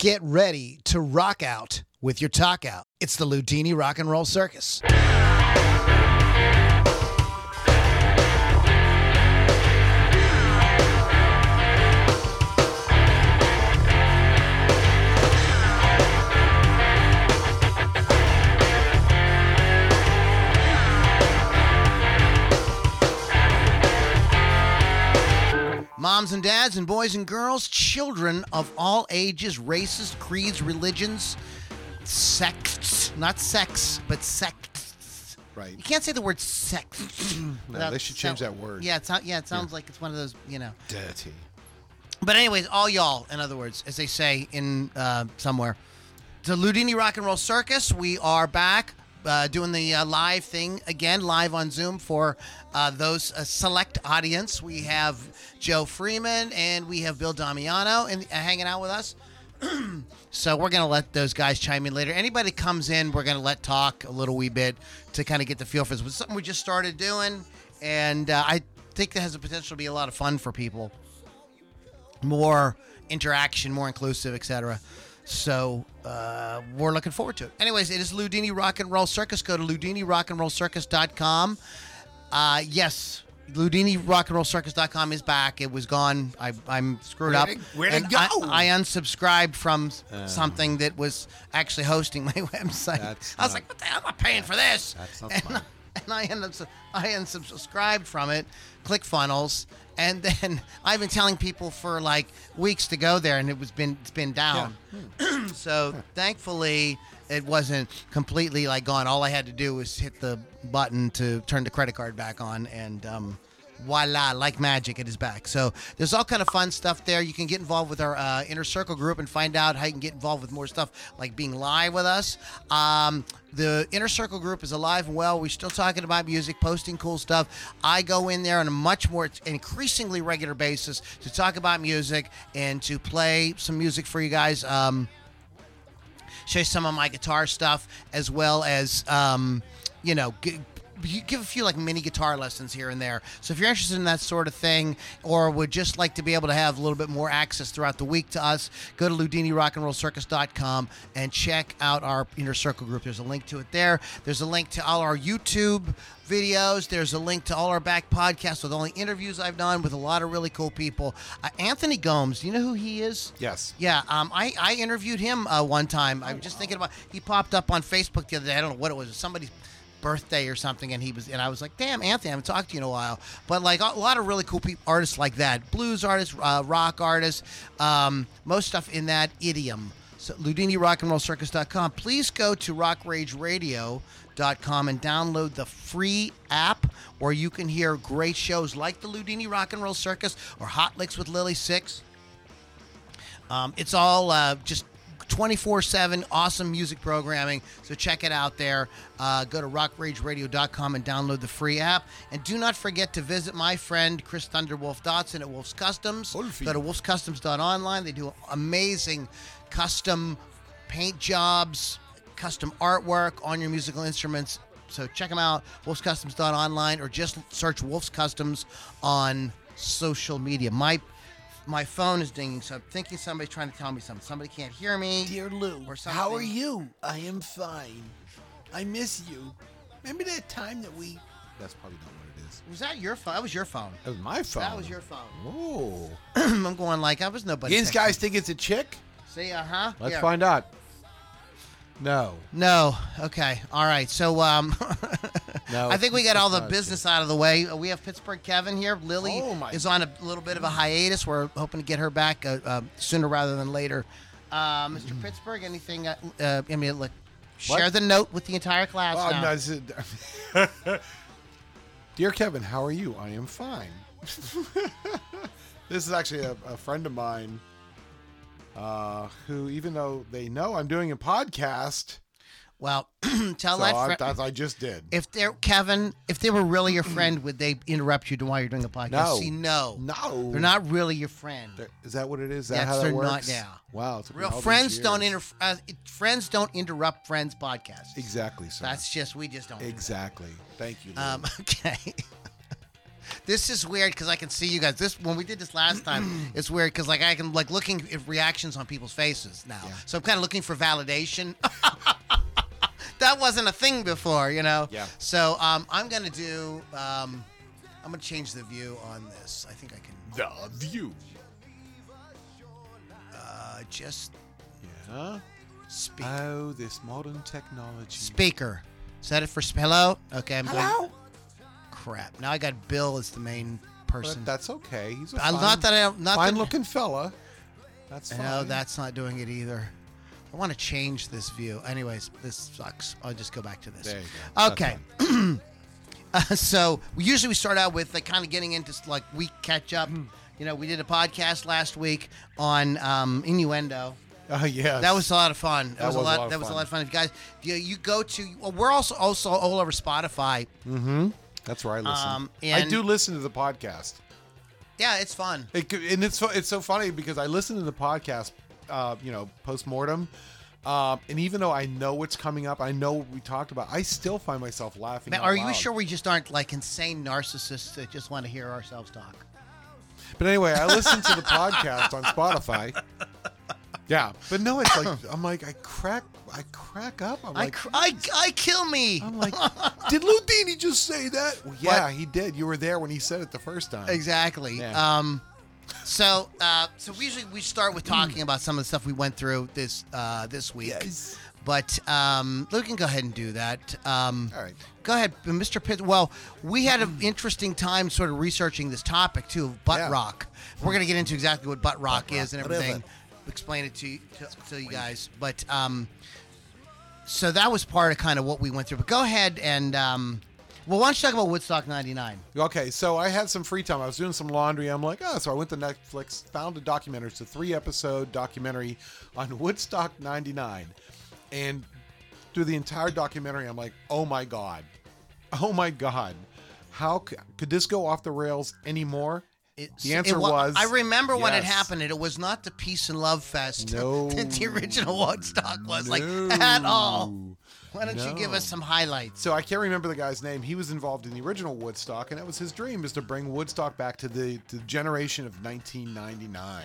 Get ready to rock out with your talk out. It's the Loudini Rock and Roll Circus. Moms and dads and boys and girls, children of all ages, races, creeds, religions, sects, not sex, but sects. Right. You can't say the word sex. No, they should change sound- that word. Yeah, it's not, yeah, it sounds like it's one of those, you know. Dirty. But anyways, all y'all, in other words, as they say in uh, somewhere, the Loudini Rock and Roll Circus. We are back uh, doing the uh, live thing again, live on Zoom for uh, those uh, select audience. We have Joe Freeman and we have Bill Damiano and uh, hanging out with us. so we're gonna let those guys chime in later. Anybody comes in, we're gonna let talk a little wee bit to kind of get the feel for this. It's something we just started doing, and uh, I think that has the potential to be a lot of fun for people more interaction, more inclusive, etc. So uh, we're looking forward to it. Anyways, it is Loudini Rock and Roll Circus. Go to loudinirockandrollcircus.com. Uh, yes, Loudini Rock and Roll Circus.com is back. It was gone. I, I'm screwed Where'd up. it- where'd it go? I, I unsubscribed from s- something that was actually hosting my website. I was not- like, what the hell? I'm not paying for this. That's not and, smart. and I ended up I unsubscribed from it, ClickFunnels, and then I've been telling people for like weeks to go there, and it was been it's been down. so thankfully, it wasn't completely like gone. All I had to do was hit the button to turn the credit card back on, and um, voila, like magic, it is back. So there's all kind of fun stuff there. You can get involved with our uh, inner circle group and find out how you can get involved with more stuff like being live with us. Um, the inner circle group is alive and well. We're still talking about music, posting cool stuff. I go in there on a much more increasingly regular basis to talk about music and to play some music for you guys. Um, show some of my guitar stuff as well as um, you know g- you give a few like mini guitar lessons here and there so if you're interested in that sort of thing or would just like to be able to have a little bit more access throughout the week to us go to loudinirockandrollcircus.com and check out our inner circle group there's a link to it there there's a link to all our youtube videos. There's a link to all our back podcasts with all the interviews I've done with a lot of really cool people. Uh, Anthony Gomes, do you know who he is? Yes. Yeah, um, I, I interviewed him uh, one time. I was just thinking about. He popped up on Facebook the other day. I don't know what it was. Somebody's birthday or something, and he was, and I was like, "Damn, Anthony, I haven't talked to you in a while." But like a lot of really cool people, artists like that, blues artists, uh, rock artists, um, most stuff in that idiom. So LoudiniRockandRollCircus.com. Please go to RockRageRadio.com and download the free app where you can hear great shows like the Loudini Rock and Roll Circus or Hot Licks with Lily Six. Um, it's all uh, just 24 7 awesome music programming. So check it out there. Uh, go to rockrageradio.com and download the free app. And do not forget to visit my friend Chris Thunderwolf Dotson at Wolf's Customs. Wolfie. Go to wolfscustoms.online. They do amazing custom paint jobs, custom artwork on your musical instruments. So check them out, wolfscustoms.online, or just search Wolf's Customs on social media. My my phone is dinging, so I'm thinking somebody's trying to tell me something. Somebody can't hear me. Dear Lou, Or how are you? I am fine. I miss you. Remember that time that we. That's probably not what it is. Was that your phone? That was your phone. That was my phone. That was your phone. Oh. I'm going like I was nobody. These guys think it's a chick? See, uh huh. Let's find out. No. No. Okay. All right. So um, No. I think we got all the business out of the way. We have Pittsburgh Kevin here. Lily Oh, is on a little bit of a hiatus. We're hoping to get her back uh, uh, sooner rather than later. Uh, Mr. Pittsburgh, anything? Uh, uh, I mean, look, share What? the note with the entire class. Oh, now. no, Dear Kevin, how are you? I am fine. this is actually a, a friend of mine uh, who, even though they know I'm doing a podcast, Well, tell so that I, friend. that I just did. If they're Kevin, if they were really your friend, would they interrupt you while you're doing a podcast? No. See, no, No. they're not really your friend. They're- Is that what it is? Is that Yes, how that they're not works? now. Wow. Real friends don't inter- uh, friends don't interrupt friends' podcasts. Exactly, sir. That's just we just don't. do exactly. Thank you. Um, okay. This is weird because I can see you guys. This when we did this last time, it's weird because like I can like looking at reactions on people's faces now. So I'm kind of looking for validation. that wasn't a thing before, you know. Yeah. So um, I'm gonna do. Um, I'm gonna change the view on this. I think I can The View. uh, just Yeah. speak. Oh, this modern technology. Speaker. Set it for sp- hello. Okay, I'm going. Crap. Now I got Bill as the main person. But that's okay. He's a I- fine, not that I don't. Not fine that, looking fella. That's fine. No, that's not doing it either. I want to change this view. Anyways, this sucks. I'll just go back to this. There you go. Okay. Uh, so we usually we start out with like kind of getting into like week catch up. Hmm. You know, we did a podcast last week on um, innuendo. Oh yeah. That was a lot of fun. That, was, a lot. that was a lot of fun. If you guys, you, you go to. Well, we're also also all over Spotify. Mhm. That's where I listen. Um, I do listen to the podcast. Yeah, it's fun. It, could- and it's fu- it's so funny because I listen to the podcast, uh, you know, post mortem, um, and even though I know what's coming up, I know what we talked about. I still find myself laughing. Man, out are you loud. sure we just aren't like insane narcissists that just want to hear ourselves talk? But anyway, I listen to the podcast on Spotify. Yeah, but no, it's like I'm like I crack I crack up. I'm I, like cr- I, I kill me. I'm like, did Loudini just say that? Well, yeah, he did. You were there when he said it the first time. Exactly. Yeah. Um, so, uh, so we usually we start with talking about some of the stuff we went through this uh, this week. Yes. But um, we can go ahead and do that. Um, All right. Go ahead, Mr. Pitt. Well, we had an interesting time sort of researching this topic too, of butt Yeah. rock. We're going to get into exactly what butt rock is and What is everything. it? Explain it to you, to, to you guys. But um, so that was part of kind of what we went through. But go ahead and um, well, why don't you talk about Woodstock '99? Okay, so I had some free time. I was doing some laundry. I'm like, oh, so I went to Netflix, found a documentary. It's a three episode documentary on Woodstock 99. And through the entire documentary, I'm like, oh my God. Oh my God. How c- could this go off the rails anymore? It's- The answer wa- was I remember when it happened, and it was not the peace and love fest No. that the original Woodstock was like at all. No. Why don't you give us some highlights? So I can't remember the guy's name. He was involved in the original Woodstock, and that was his dream is to bring Woodstock back to the, to the generation of 1999.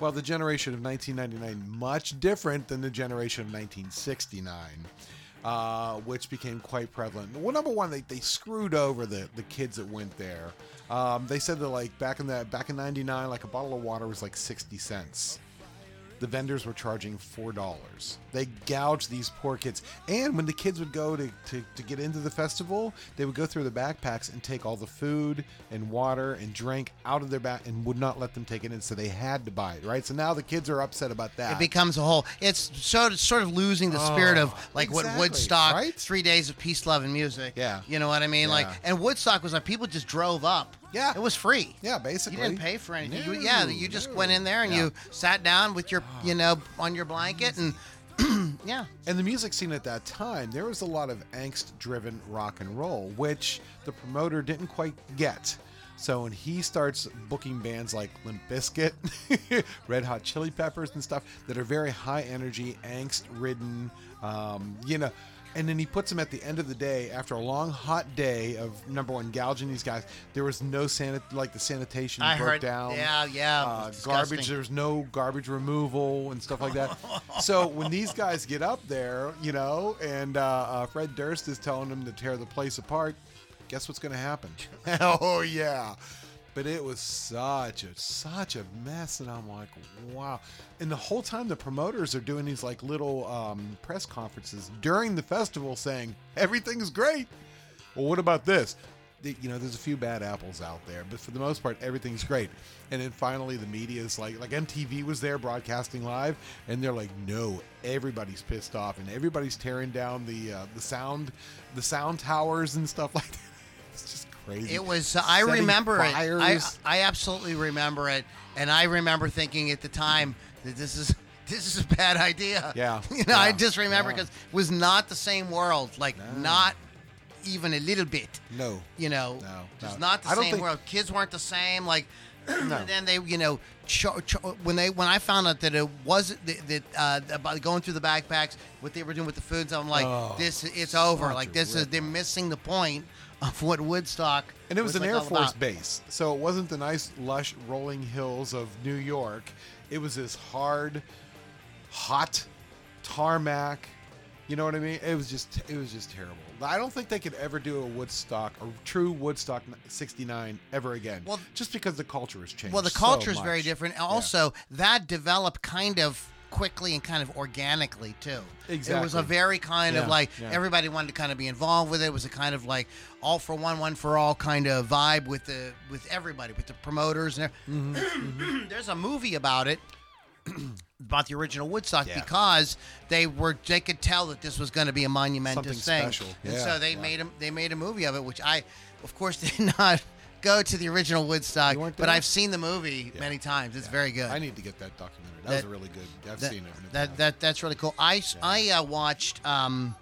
Well, the generation of 1999 much different than the generation of 1969, uh, which became quite prevalent. Well, number one, they, they screwed over the, the kids that went there. Um, they said that like back in that back in '99, like a bottle of water was like 60 cents the vendors were charging four dollars. They gouged these poor kids. And when the kids would go to, to, to get into the festival, they would go through the backpacks and take all the food and water and drink out of their back and would not let them take it in, so they had to buy it, right? So now the kids are upset about that. It becomes a whole. It's sort of, sort of losing the spirit of oh, like what Oh, Woodstock, right? three days of peace, love, and music. Yeah. you know what I mean. Like, and Woodstock was like people just drove up. Yeah. it was free. yeah, basically. You didn't pay for anything. you, yeah, you just no. went in there and Yeah. you sat down with your, you know, on your blanket and, yeah. And the music scene at that time, there was a lot of angst driven rock and roll, which the promoter didn't quite get. So when he starts booking bands like Limp Bizkit, Red Hot Chili Peppers, and stuff that are very high energy, angst ridden, um, you know, and then he puts them at the end of the day after a long hot day of number one gouging these guys. There was no sanit like the sanitation I broke heard. down Yeah, yeah. uh, garbage. There's no garbage removal and stuff like that. so when these guys get up there, you know, and uh, uh, Fred Durst is telling them to tear the place apart, guess what's going to happen? oh yeah. But it was such a such a mess, and I'm like, wow. And the whole time, the promoters are doing these like little um, press conferences during the festival, saying everything's great. Well, what about this? You know, there's a few bad apples out there, but for the most part, everything's great. And then finally, the media is like, like MTV was there broadcasting live, and they're like, no, everybody's pissed off, and everybody's tearing down the uh, the sound, the sound towers and stuff like that. It's just crazy. It was. Uh, I remember it. I. I absolutely remember it, and I remember thinking at the time that this is this is a bad idea. Yeah, you know, I just remember yeah. because it was not the same world. Like not even a little bit. no. You know, No, just no. not the same think- world. Kids weren't the same. Like. And then they, you know, cho- cho- when they when I found out that it wasn't that, that uh, about going through the backpacks, what they were doing with the foods, I'm like, Oh, this it's over. Like this is they're missing the point of what Woodstock. And it was, an like Air Force about. base, so it wasn't the nice, lush, rolling hills of New York. It was this hard, hot tarmac. You know what I mean? It was just, it was just terrible. I don't think they could ever do a Woodstock, a true Woodstock '69 ever again. Well- just because the culture has changed. Well, the so culture is very different. And Yeah. Also, that developed kind of quickly and kind of organically too. Exactly. It was a very kind of like yeah. everybody wanted to kind of be involved with it. It was a kind of like all for one, one for all kind of vibe with the with everybody, with the promoters and. Mm-hmm, every- There's a movie about it. about the original Woodstock Yeah. because they were they could tell that this was going to be a monumental Something thing, special. and Yeah, so they yeah. made a they made a movie of it, which I, of course, did not go to the original Woodstock, but? I've seen the movie Yeah. many times. It's Yeah. very good. I need to get that documentary. That, That- was a really good. I've that, seen it. that, that that's really cool. I I uh, watched um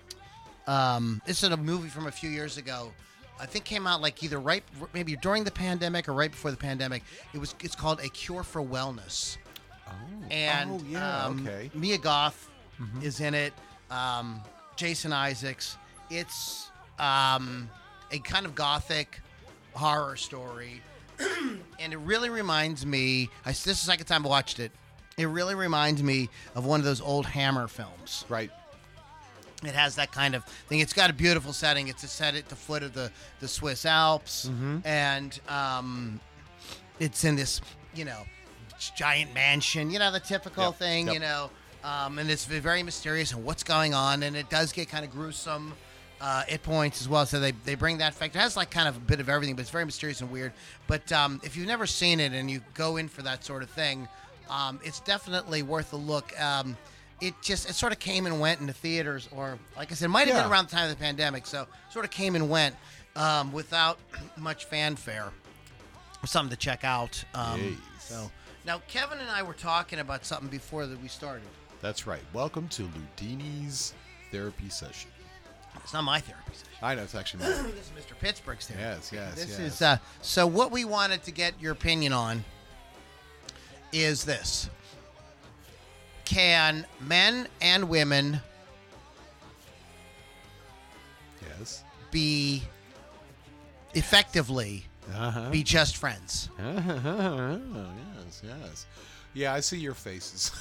um this is a movie from a few years ago. I think came out like either right maybe during the pandemic or right before the pandemic. It was it's called A Cure for Wellness. Oh. And oh yeah, um, okay. Mia Goth is in it. Um, Jason Isaacs. It's um, a kind of gothic horror story, and it really reminds me. I, this is the second time I watched it. It really reminds me of one of those old Hammer films. Right. It has that kind of thing. It's got a beautiful setting. It's a set at the foot of the, the Swiss Alps, Mm-hmm. and um, it's in this, you know, giant mansion. You know, the typical Yep, thing. yep. You know, um, and it's very mysterious and what's going on, and it does get kind of gruesome uh, at points as well. So they they bring that factor. It has like kind of a bit of everything, but it's very mysterious and weird. But um, if you've never seen it and you go in for that sort of thing, um, it's definitely worth a look. Um, it just it sort of came and went in the theaters, or like I said, it might have Yeah. been around the time of the pandemic. So sort of came and went um, without much fanfare. Something to check out. Um, So now Kevin and I were talking about something before that we started. That's right. Welcome to Loudini's therapy session. It's not my therapy session. I know it's actually mine. This is Mr. Pittsburgh's therapy. yes, yes, This yes. is uh, so. What we wanted to get your opinion on is this: Can men and women yes. be effectively Uh-huh. be just friends? yes, yes. Yeah, I see your faces.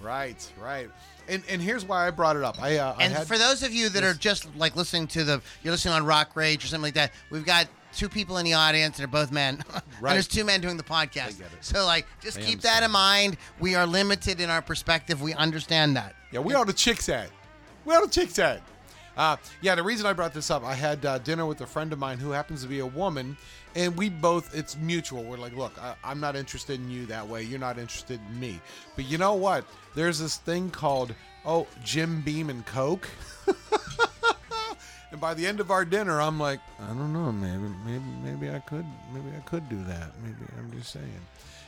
right, right. And and here's why I brought it up. I uh, I And had for those of you that are just like listening to the, you're listening on Rock Rage or something like that. We've got two people in the audience, and they're both men. Right. and there's two men doing the podcast. They get it. So like, just They keep that in mind. We are limited in our perspective. We understand that. Yeah, we are the chicks at. We are the chicks at. Uh, yeah, the reason I brought this up, I had uh, dinner with a friend of mine who happens to be a woman, and we both, it's mutual. We're like, look, I, I'm not interested in you that way. You're not interested in me. But you know what? There's this thing called, oh, Jim Beam and Coke. and by the end of our dinner, I'm like, I don't know, maybe, maybe, maybe I could, maybe I could do that. Maybe I'm just saying.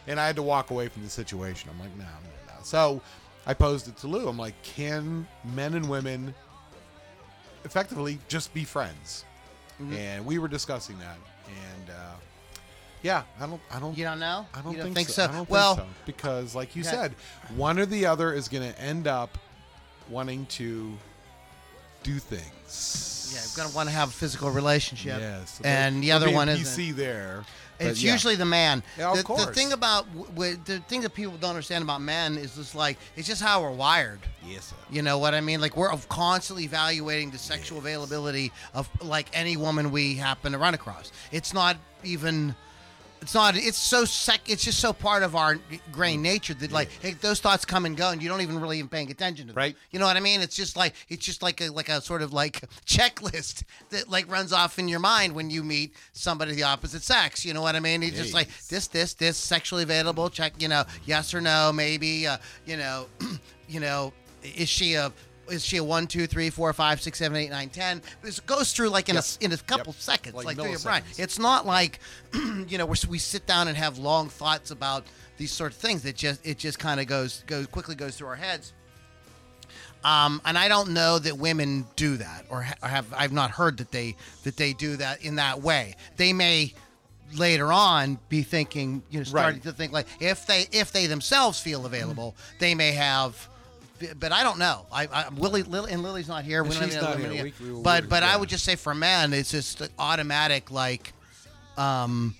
And I had to walk away from the situation. I'm like, no, no, no. So I posed it to Lou. I'm like, can men and women effectively just be friends? Mm-hmm. And we were discussing that. And uh, yeah, I don't, I don't, You don't know? I don't you think, so. I don't well, think so because, like you Okay. said, one or the other is going to end up wanting to do things. yeah, you're gonna want to have a physical relationship. Yes, and the other one PC isn't. there. It's yeah. usually the man. Yeah, of the, the thing about the thing that people don't understand about men is just like it's just how we're wired. yes, sir. You know what I mean? Like we're constantly evaluating the sexual availability of like any woman we happen to run across. It's not even. It's not. It's so sec. It's just so part of our grain nature that like hey, those thoughts come and go, and you don't even really even paying attention to them. Right. You know what I mean? It's just like it's just like a like a sort of like checklist that like runs off in your mind when you meet somebody of the opposite sex. You know what I mean? It's just like this, this, this, sexually available. Check. You know, yes or no, maybe. Uh, you know, you know, is she a is she a one, two, three, four, five, six, seven, eight, nine, ten? This goes through like in Yep. a in a couple Yep. seconds, Like like, through your brain. milliseconds. It's not like you know we sit down and have long thoughts about these sort of things. It just it just kind of goes goes quickly goes through our heads. Um, and I don't know that women do that, or, ha- or have I've not heard that they that they do that in that way. They may later on be thinking, you know, starting Right. to think like if they if they themselves feel available, they may have. But I don't know. I, I Willie, Lily, and Lily's not here. We don't have any here. We- we- but but I would just say for men, it's just automatic. Like, um,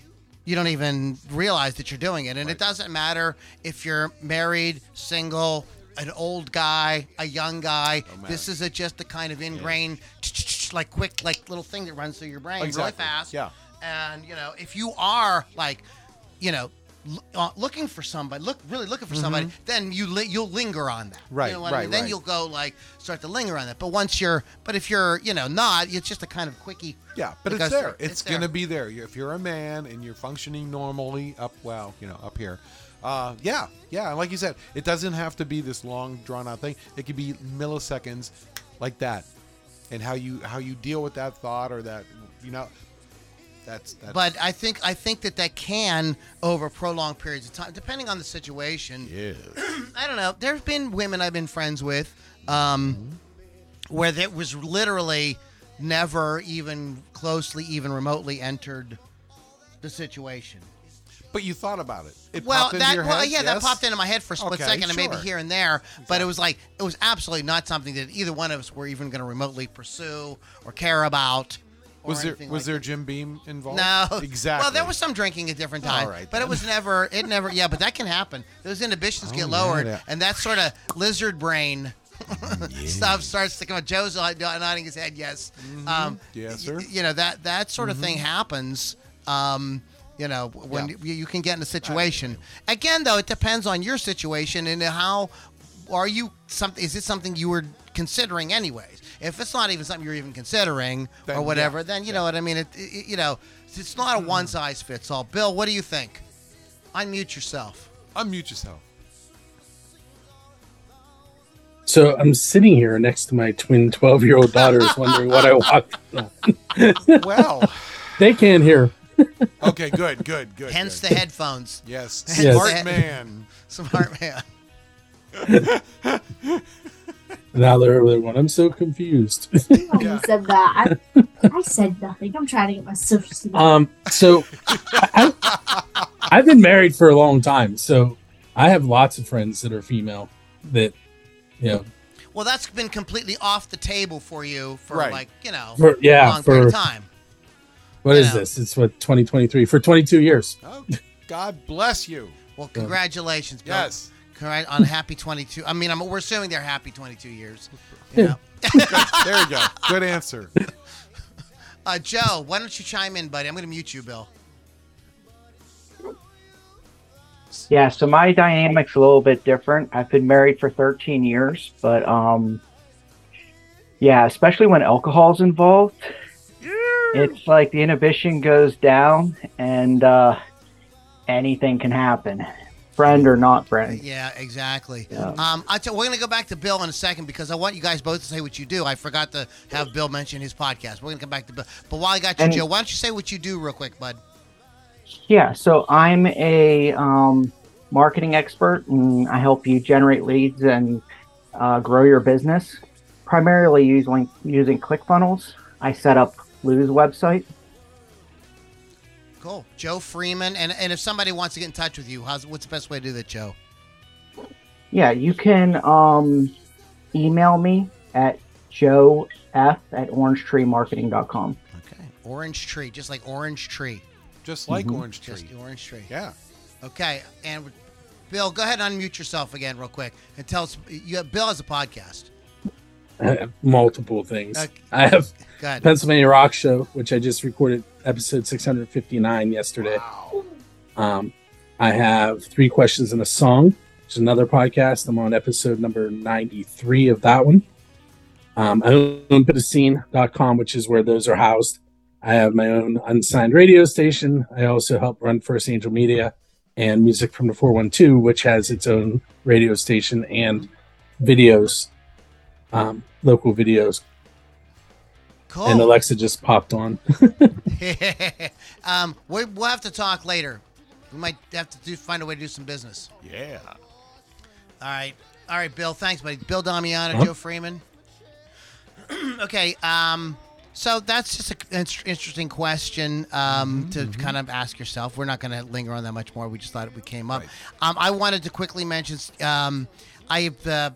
you don't even realize that you're doing it, and it doesn't matter if you're married, single, an old guy, a young guy. matter. This is a, just the kind of ingrained, like quick, like little thing that runs through your brain really fast. Yeah. And you know, if you are like, you know. Uh, looking for somebody, look really looking for somebody, then you li- you'll linger on that. Mm-hmm. Right, You know what I right, mean? Then right. you'll go like start to linger on that. But once you're, but if you're, you know, not, it's just a kind of quickie. Yeah, but it's there. It's, It's gonna be there. You- If you're a man and you're functioning normally up, well, you know, up here, uh, yeah, yeah. and Like you said, it doesn't have to be this long, drawn out thing. It could be milliseconds, like that, and how you how you deal with that thought or that, you know, that's that's. But I think I think that that can over prolonged periods of time, depending on the situation. yeah, I don't know. There's been women I've been friends with, um, where there was literally never even closely, even remotely entered the situation. but you thought about it. It well, that your well, head, yeah, that popped into my head for a split Okay, second, and maybe here and there. But it was like it was absolutely not something that either one of us were even going to remotely pursue or care about. Was there was like there Jim Beam involved? No, exactly. Well, there was some drinking at different times, right, but it was never. It never. Yeah, but that can happen. Those inhibitions Oh, get yeah, lowered, that- and that sort of lizard brain stuff starts to come. out. Joe's nodding his head. Yes. Um, Mm-hmm. Yes, y- sir. You know that that sort of thing happens. Um, you know when Yeah. you, you can get in a situation. Again, though, it depends on your situation and how. Are you something? Is it something you were considering anyways? If it's not even something you're even considering Then, or yeah. whatever, then you know what I mean. It, it you know, it's not a hmm. one size fits all. Bill, what do you think? Unmute yourself. Unmute yourself. So I'm sitting here next to my twin 12 year old daughters, wondering what I walked. Well, They can't hear. okay, good, good, good. Hence good. the headphones. yes, Yes. smart man. Smart man. Now they're over there going, I'm so confused. I Yeah. said that. I, I said nothing. I'm trying to get my social security. um, so I, I, I've been married for a long time. So I have lots of friends that are female that, you know, Well, that's been completely off the table for you for Right. like you know for, a yeah, long period for of time. what is Yeah. this? It's what, 2023 for 22 years. Oh, God bless you. Well, congratulations, Bill. Yes. Correct on happy 22. I mean, I'm, we're assuming they're happy 22 years. You know? There you go. Good answer. uh, Joe, why don't you chime in, buddy? I'm going to mute you, Bill. Yeah, so my dynamic's a little bit different. I've been married for 13 years, but um yeah, especially when alcohol's involved, it's like the inhibition goes down and uh anything can happen. Friend or not friend. Yeah, exactly. Yeah. Um, I tell, we're going to go back to Bill in a second because I want you guys both to say what you do. I forgot to have Bill mention his podcast. We're going to come back to Bill. But while I got you, And- Joe, why don't you say what you do real quick, bud? Yeah, so I'm a um marketing expert and I help you generate leads and uh, grow your business. Primarily using using ClickFunnels. I set up Lou's website. Cool. Joe Freeman. And, and if somebody wants to get in touch with you, how's what's the best way to do that, Joe? Yeah, you can um, email me at joef at orangetreemarketing.com. Okay. Orange tree, just like orange tree. Just like Mhm. orange tree. Just the orange tree. Yeah. Okay. And Bill, go ahead and unmute yourself again, real quick, and tell us. You, Bill has a podcast. I have multiple things. Okay. I have Pennsylvania Rock Show, which I just recorded episode 659 yesterday. Wow. Um, I have Three Questions and a Song, which is another podcast. I'm on episode number 93 of that one. Um, I own Bitoscene.com, which is where those are housed. I have my own unsigned radio station. I also help run First Angel Media and Music from the 412, which has its own radio station and videos, um, local videos. Cool. And Alexa just popped on. um, we, we'll have to talk later. We might have to do, find a way to do some business. Yeah. All right. All right, Bill. Thanks, buddy. Bill Damiano, Uh-huh. Joe Freeman. okay. Um, So that's just an interesting question um, to kind of ask yourself. We're not going to linger on that much more. We just thought it came up. Right. Um, I wanted to quickly mention um, I've uh,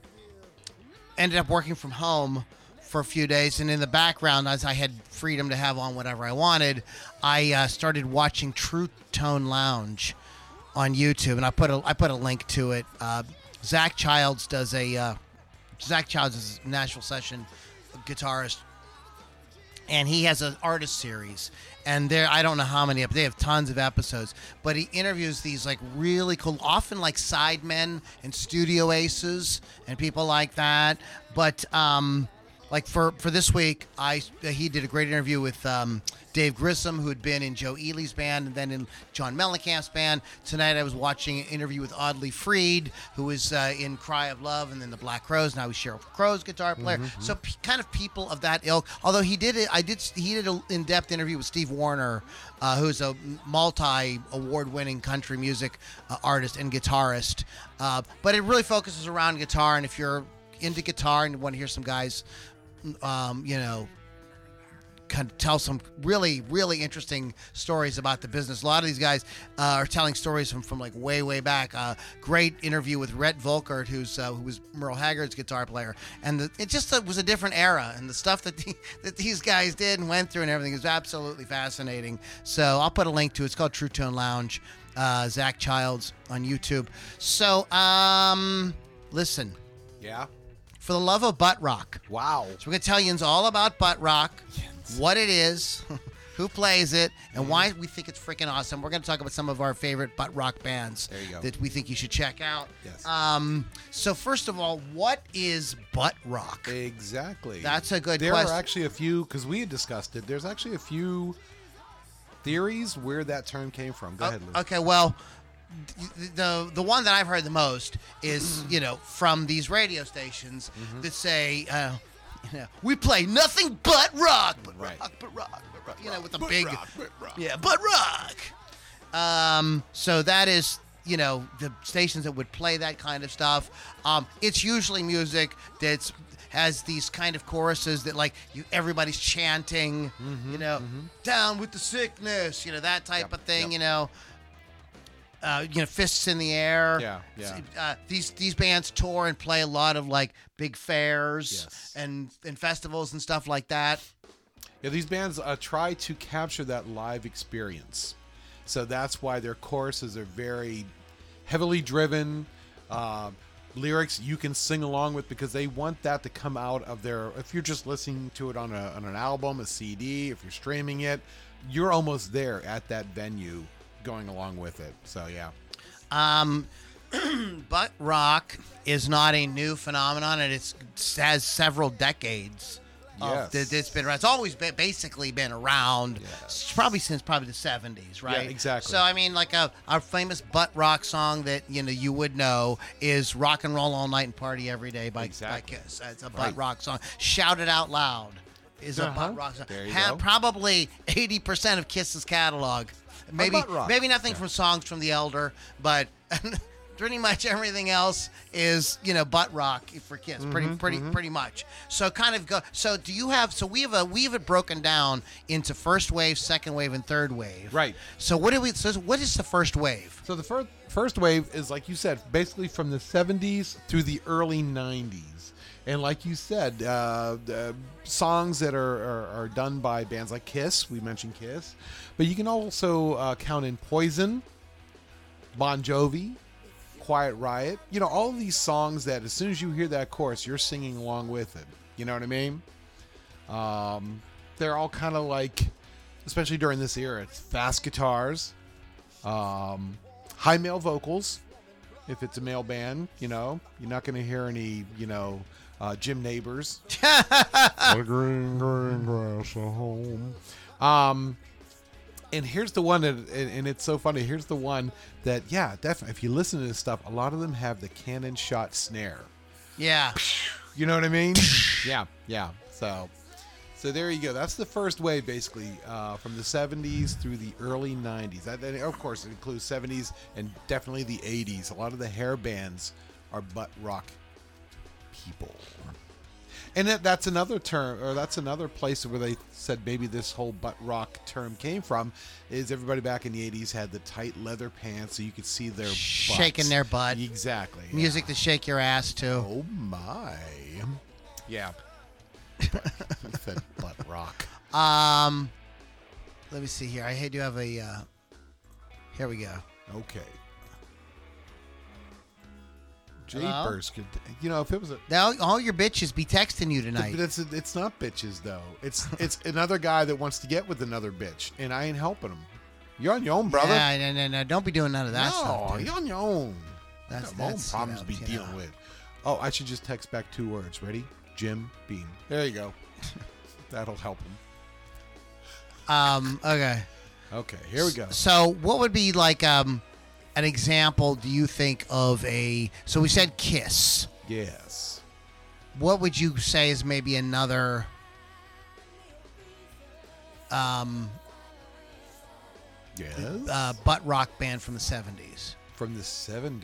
ended up working from home for a few days, and in the background, as I had freedom to have on whatever I wanted, I uh, started watching True Tone Lounge on YouTube, and I put a I put a link to it. Uh, Zac Childs does a uh, Zac Childs is a Nashville session guitarist, and he has an artist series. And there, I don't know how many, up, they have tons of episodes. But he interviews these like really cool, often like sidemen and studio aces and people like that. But um, like for for this week, I he did a great interview with um, Dave Grissom, who had been in Joe Ely's band and then in John Mellencamp's band. Tonight, I was watching an interview with Audley Freed, who was uh, in Cry of Love and then the Black Crowes. Now he's Sheryl Crow's guitar player. So p- kind of people of that ilk. Although he did it, I did he did an in-depth interview with Steve Wariner, uh, who's a multi-award-winning country music uh, artist and guitarist. Uh, but it really focuses around guitar, and if you're into guitar and want to hear some guys um, you know, kind of tell some really, really interesting stories about the business. A lot of these guys uh, are telling stories from, from like way, way back. Uh, great interview with Redd Volkaert, who's uh, who was Merle Haggard's guitar player, and the, it just uh, was a different era, and the stuff that the, that these guys did and went through and everything is absolutely fascinating. So I'll put a link to it. It's called True Tone Lounge. Uh, Zac Childs on YouTube. So, um, listen, Yeah. For the love of butt rock. Wow. So we're gonna tell you all about butt rock, yes. what it is, who plays it, and why we think it's freaking awesome. We're gonna talk about some of our favorite butt rock bands There you go. that we think you should check out. Yes. Um. So first of all, what is butt rock? Exactly. That's a good question. There question. are actually a few because we had discussed it. There's actually a few theories where that term came from. Go Oh, ahead, okay. Well. Th- The the one that I've heard the most is you know from these radio stations Mm-hmm. that say uh, you know we play nothing but rock, but Right. rock, but rock, but rock, you know with the big Yeah, but rock. Um, so that is, you know, the stations that would play that kind of stuff. Um, it's usually music that's has these kind of choruses that like you everybody's chanting, Mm-hmm, you know, down with the sickness, you know, that type Yep, of thing, yep. you know. Uh, you know, fists in the air. Yeah, yeah. Uh, these these bands tour and play a lot of like big fairs Yes. and and festivals and stuff like that. Yeah, these bands uh, try to capture that live experience. So that's why their choruses are very heavily driven. Uh, lyrics you can sing along with because they want that to come out of their. If you're just listening to it on, a, on an album, a CD, if you're streaming it, you're almost there at that venue going along with it. So yeah. Um, butt rock is not a new phenomenon, and it's has several decades. of Yes. that it's been around. It's always been basically been around, Yes. probably since probably the seventies, right? exactly. So I mean, like a our famous butt rock song that you know you would know is "Rock and Roll All Night and Party Every Day" by, Exactly. by Kiss. It's a butt Right. rock song. "Shout It Out Loud" is a Uh-huh. butt rock song. There you Ha- go. Probably eighty percent of Kiss's catalog. Maybe rock. maybe nothing Yeah. from songs from the Elder, but pretty much everything else is you know butt rock for kids. Mm-hmm, pretty pretty pretty much. So kind of go. So do you have? So we have a we have it broken down into first wave, second wave, and third wave. Right. So what do we? So what is the first wave? So the first first wave is like you said, basically from the 70s through the early 90s, and like you said, uh, uh, songs that are, are are done by bands like Kiss. We mentioned Kiss, but you can also uh, count in Poison, Bon Jovi. Quiet Riot, you know, all these songs that as soon as you hear that chorus, you're singing along with it. You know what I mean? Um, they're all kind of like, especially during this era, it's fast guitars, um, high male vocals. If it's a male band, you know, you're not going to hear any, you know, uh, Jim Nabors. the green, green grass at home. Um, and here's the one that, and, and it's so funny. Here's the one that, yeah, definitely. If you listen to this stuff, a lot of them have the cannon shot snare. Yeah. You know what I mean? yeah, yeah. So, so there you go. That's the first wave, basically, uh, from the '70s through the early '90s. That, and of course, it includes '70s and definitely the '80s. A lot of the hair bands are butt rock people. And that, that's another term, or that's another place where they said maybe this whole butt rock term came from. Is everybody back in the '80s had the tight leather pants so you could see their Shaking their butt. Exactly. Music to shake your ass to. Oh my. Yeah. that butt rock. Um, let me see here. I do have a. Uh, here we go. Okay. Japers could, you know, if it was a. Now all your bitches be texting you But tonight. it's it's not bitches though. It's it's another guy that wants to get with another bitch, and I ain't helping him. You're on your own, brother. Yeah, no, no, no. Don't be doing none of that no, stuff. dude. you're on your own. That's- my own you problems know, be dealing know. with. Oh, I should just text back two words. Ready? Jim Beam. There you go. That'll help him. Um. Okay. Okay, here we go. So, what would be like um, an example? Do you think of a? So we said kiss. Yes. What would you say is maybe another? Um, Yes. uh, butt rock band from the seventies. From the 70s.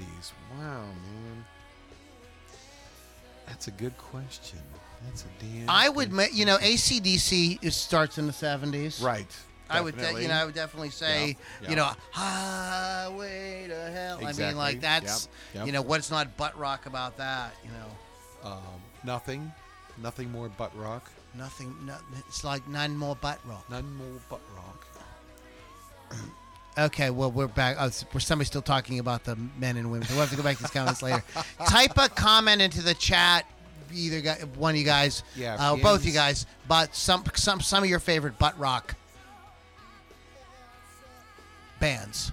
Wow, man. That's a good question. That's a damn. I would, ma- you know, ACDC is starts in the seventies. Right. I would, de- you know, I would definitely say, Yeah, you know, highway hell. I mean, like that's, Yep, yep. you know, what's not butt rock about that? You know, Um, nothing. Nothing more butt rock. nothing. No, it's like none more butt rock. None more butt rock. Okay, well, we're back. Oh, we're somebody still talking about the men and women. So we'll have to go back to these comments later. Type a comment into the chat. Either guy, one of you guys, Yeah, uh, both you guys, but some some some of your favorite butt rock bands.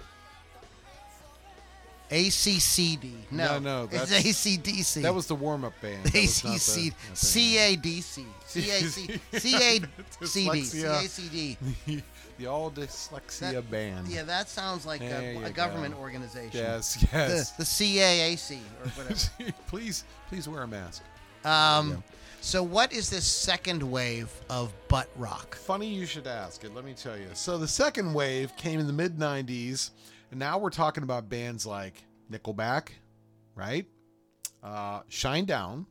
ACCD. No, No, no, it's ACDC. That was the warm up band. That was not the- ACC, CADC, CAC, CACD, CACD. the all dyslexia That- band. Yeah, that sounds like a, a government go. organization. Yes, The, yes. the CAAC or whatever. please, please wear a mask. Um, so what is this second wave of butt rock? Funny you should ask it. Let me tell you. So the second wave came in the mid '90s, and now we're talking about bands like Nickelback, right? Uh, Shinedown,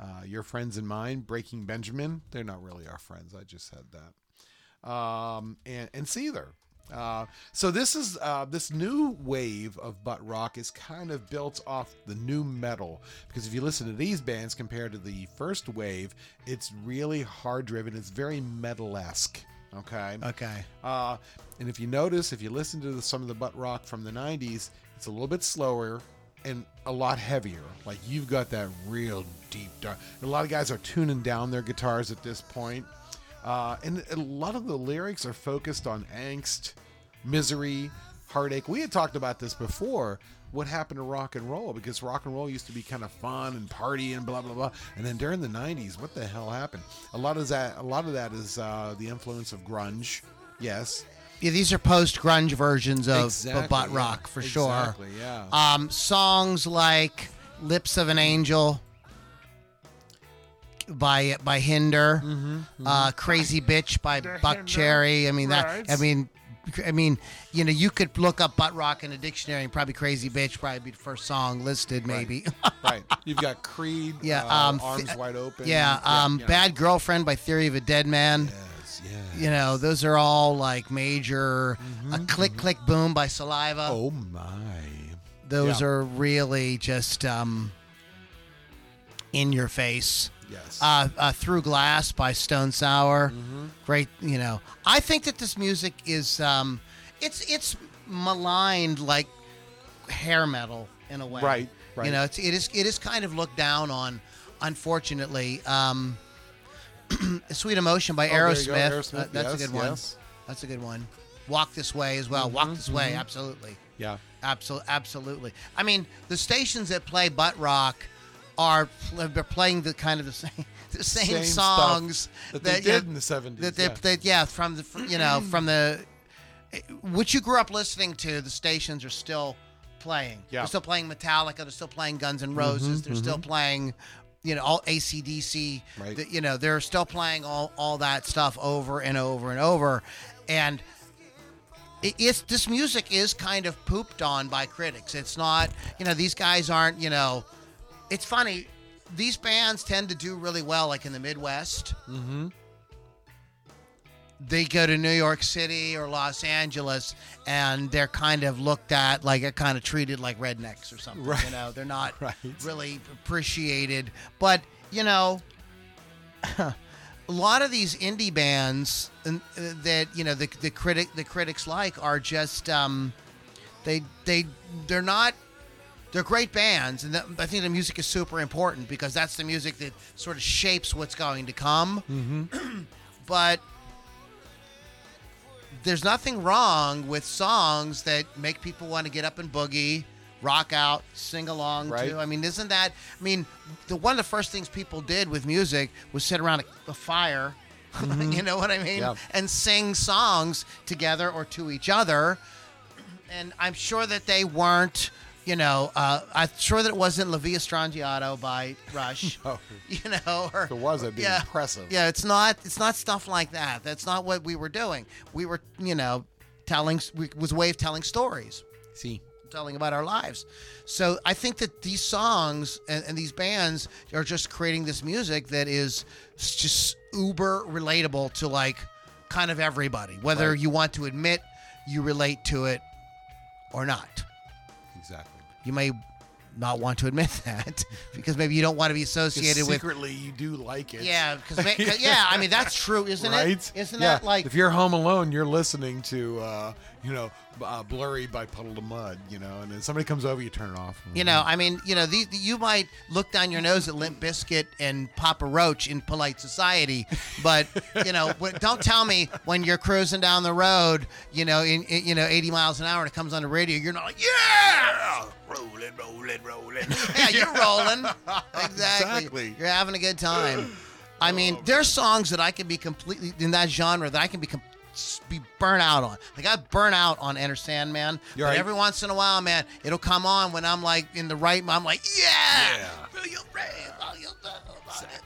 uh, your friends and mine, Breaking Benjamin. They're not really our friends. I just said that. Um, and and Seether. Uh, so this is uh, this new wave of butt rock is kind of built off the nu metal because if you listen to these bands compared to the first wave, it's really hard driven. It's very metal esque. Okay. Okay. Uh, and if you notice, if you listen to the, some of the butt rock from the 90s, it's a little bit slower and a lot heavier. Like you've got that real deep dark. A lot of guys are tuning down their guitars at this point. Uh, and a lot of the lyrics are focused on angst, misery, heartache. We had talked about this before. What happened to rock and roll? Because rock and roll used to be kind of fun and party and blah blah blah. And then during the '90s, what the hell happened? A lot of that, a lot of that is uh, the influence of grunge. Yes, Yeah, these are post grunge versions of, Exactly, of butt yeah. rock for sure. Exactly, yeah. Um, songs like "Lips of an Angel" by by Hinder, Mm-hmm, Uh, "Crazy Bitch" by Buckcherry. I mean that. I mean. I mean, you know, you could look up butt rock in a dictionary and probably "Crazy Bitch" probably be the first song listed, maybe. right. You've got Creed. Yeah, uh, um, arms th- wide open. yeah, um, yeah. "Bad Girlfriend" by Theory of a Dead Man. Yes, yes. You know, those are all like major. A click, click, boom by Saliva. Mm-hmm, Oh my. Those yeah. are really just um, in your face. Yes. Uh, uh, Through Glass by Stone Sour. Mm-hmm. Great, you know. I think that this music is um, it's it's maligned like hair metal in a way. Right, right. You know, it's it is it is kind of looked down on, unfortunately. Um, Sweet Emotion by Oh, you Aerosmith. Uh, that's yes, a good one. yes. That's a good one. Walk This Way as well. Walk This Way, absolutely. yeah. Absolutely, absolutely. I mean, the stations that play butt rock are they're playing the kind of the same the same, Same songs that they did know, in the 70s, That they, yeah. that- yeah, from the fr- you know from the what you grew up listening to. The stations are still playing. Yeah. They're still playing Metallica. They're still playing Guns N' Roses. Mm-hmm, they're still mm-hmm. playing. You know, all ACDC. Right. The- you know, they're still playing all, all that stuff over and over and over. And it's this music is kind of pooped on by critics. It's not, you know, these guys aren't, you know, it's funny. these bands tend to do really well, like in the Midwest. Mm-hmm. They go to New York City or Los Angeles, and they're kind of looked at like they're kind of treated like rednecks or something. Right. You know, they're not Right. really appreciated. But you know, a lot of these indie bands uh, that you know the the critic the critics like are just um, they they they're not they're great bands, and that, I think the music is super important because that's the music that sort of shapes what's going to come. Mm-hmm. But there's nothing wrong with songs that make people want to get up and boogie, rock out, sing along Right. to. I mean, isn't that? I mean, the one of the first things people did with music was sit around a, a fire. you know what I mean? Yeah. And sing songs together or to each other. And I'm sure that they weren't. You know, uh, I'm sure that it wasn't La Villa Strangiato by Rush. Oh, You know, or if it was, it'd be Yeah. impressive. yeah, it's not. It's not stuff like that. That's not what we were doing. We were, you know, telling. We, was a way of telling stories, See. telling about our lives. So I think that these songs and, and these bands are just creating this music that is just uber relatable to like kind of everybody, whether Right. you want to admit you relate to it or not. You may not want to admit that because maybe you don't want to be associated with secretly, you do like it. Yeah, because yeah, I mean that's true, isn't right? it? Isn't yeah. that like if you're home alone, you're listening to, uh, you know, uh, "Blurry" by Puddle of Mudd, you know, and then somebody comes over, you turn it off. you know? I mean, you know, these, you might look down your nose at Limp Bizkit and Papa Roach in polite society, but you know, wh- don't tell me when you're cruising down the road, you know, in, in you know 80 miles an hour, and it comes on the radio, you're not like, yeah, Rolling, rolling, rolling. yeah, you're rolling, exactly. Exactly. You're having a good time. I mean, there's songs that I can be completely in that genre that I can be com- be burnt out on. Like I burn out on Enter Sandman, You're but right. every once in a while, man, it'll come on when I'm like in the right. I'm like, yeah, Yeah. Feel your rain, all your love, all that,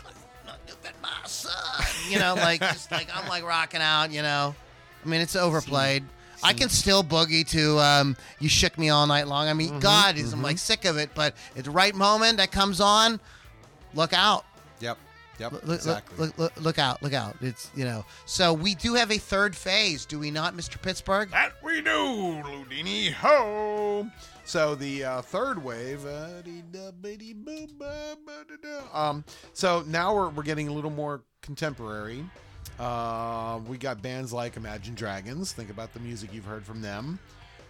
nothing but my son. You know, like just like I'm like rocking out. You know, I mean, it's overplayed. I can still boogie to um, "You Shook Me All Night Long." I mean, God, is I'm like sick of it, but at the right moment that comes on, look out. Yep. Look, exactly. look, look, look out, look out. It's, you know. So we do have a third phase, do we not, Mr. Pittsburgh? That we do, Loudini ho. So the uh, third wave. uh, Um. So now we're we're getting a little more contemporary. Uh, we got bands like Imagine Dragons. Think about the music you've heard from them.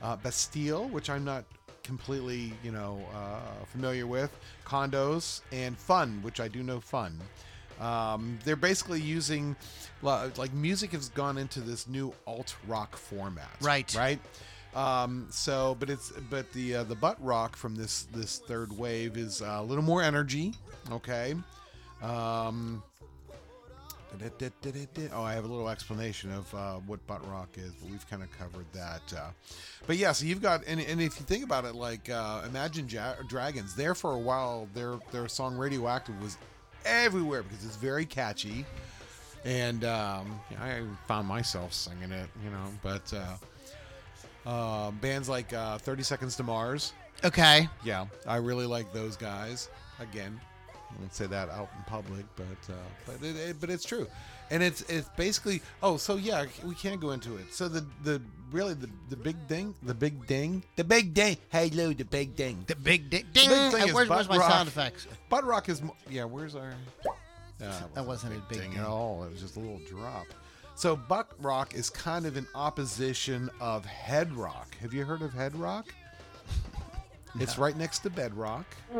Uh, Bastille, which I'm not completely, you know, uh, familiar with. Condos and Fun, which I do know Fun. Um, they're basically using like music has gone into this new alt rock format, Right. Right. Um, so, but it's but the uh, the butt rock from this this third wave is uh, a little more energy. Okay. Um, Oh, I have a little explanation of uh, what butt rock is, but we've kind of covered that. Uh, but yeah, so you've got, and, and if you think about it, like uh, Imagine ja- Dragons, there for a while, their their song Radioactive was everywhere because it's very catchy, and um, I found myself singing it, you know. But uh, uh, bands like uh, Thirty Seconds to Mars, Okay. yeah, I really like those guys. Again, I won't say that out in public, but uh, but it, it- but it's true, and it's it's basically oh so yeah we can't go into it. So the the really the the big thing the big ding The big ding. Hey, Lou, the big ding. The big ding. ding. big thing Hey, is where's, my rock. sound effects? butt rock is yeah where's our That ah, wasn't a big ding ding. at all. It was just a little drop. So butt rock is kind of in opposition of head rock. Have you heard of head rock? It's right next to bedrock.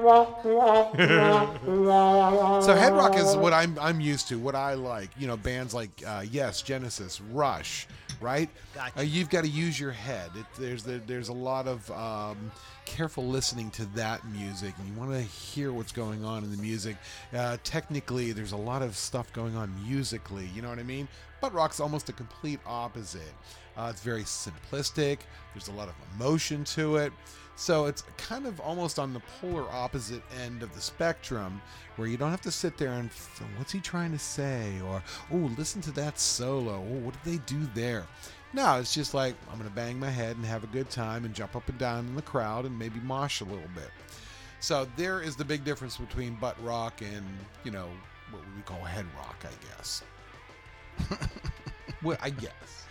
so head rock is what I'm I'm used to, what I like. You know, bands like uh, Yes, Genesis, Rush, right? Gotcha. Uh, you've got to use your head. It, there's the, there's a lot of um, careful listening to that music, and you want to hear what's going on in the music. Uh, technically, there's a lot of stuff going on musically. You know what I mean? But rock's almost a complete opposite. Uh, it's very simplistic. There's a lot of emotion to it. So it's kind of almost on the polar opposite end of the spectrum, where you don't have to sit there and what's he trying to say, or oh, listen to that solo. Oh, what did they do there? No, it's just like I'm gonna bang my head and have a good time and jump up and down in the crowd and maybe mosh a little bit. So there is the big difference between butt rock and you know what we call head rock, I guess. well, I guess.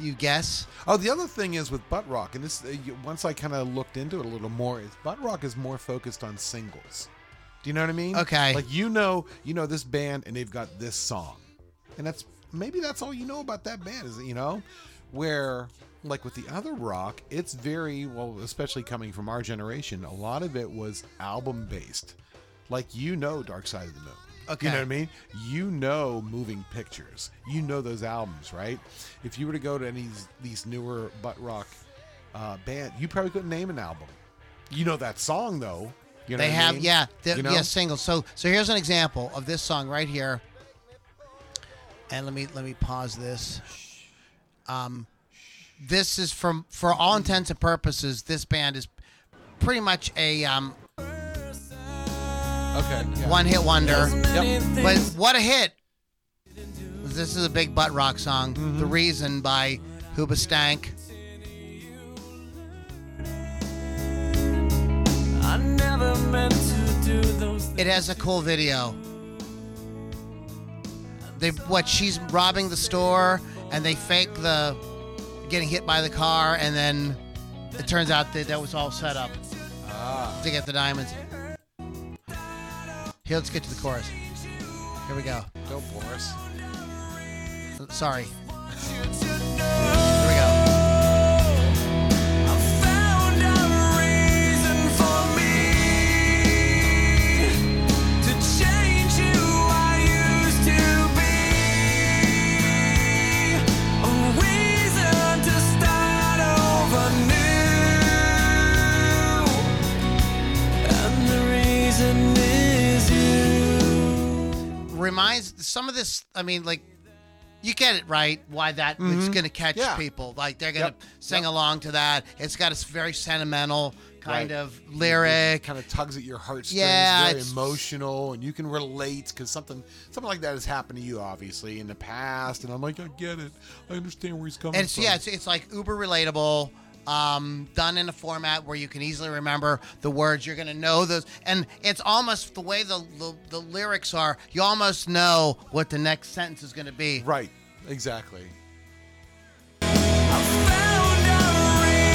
You guess? Oh, the other thing is with butt rock, and this uh, you- once I kind of looked into it a little more, is butt rock is more focused on singles. Do you know what I mean? Okay. Like you know, you know this band, and they've got this song, and that's maybe that's all you know about that band is you know, where like with the other rock, it's very well, especially coming from our generation. A lot of it was album based. Like you know, Dark Side of the Moon. Okay. You know what I mean? You know moving pictures. You know those albums, right? If you were to go to any of these, newer butt rock uh, band, you probably couldn't name an album. You know that song though. You know they what I have, mean? yeah, the, You know? yeah, singles. So, so here's an example of this song right here. And let me let me pause this. Um, this is from for all intents and purposes, this band is pretty much a um, Okay. yeah. one hit wonder. Yep. But what a hit! This is a big butt rock song. Mm-hmm. The Reason by Hoobastank. I never meant to do those things. It has a cool video. They what she's robbing the store and they fake the getting hit by the car and then it turns out that that was all set up to get the diamonds. Here, let's get to the chorus. Here we go. Go, Boris. Sorry. reminds some of this i mean like you get it right why that is mm-hmm. going to catch Yeah. people like they're going to Yep. sing along to that it's got a very sentimental kind Right. of lyric kind of tugs at your heartstrings. Yeah, very it's- emotional, and you can relate because something something like that has happened to you, obviously, in the past. And I'm like, I get it. I understand where he's coming from. and it's from. yeah it's, it's like uber relatable um, done in a format where you can easily remember the words you're going to know those and it's almost the way the, the the lyrics are you almost know what the next sentence is going to be right. Exactly.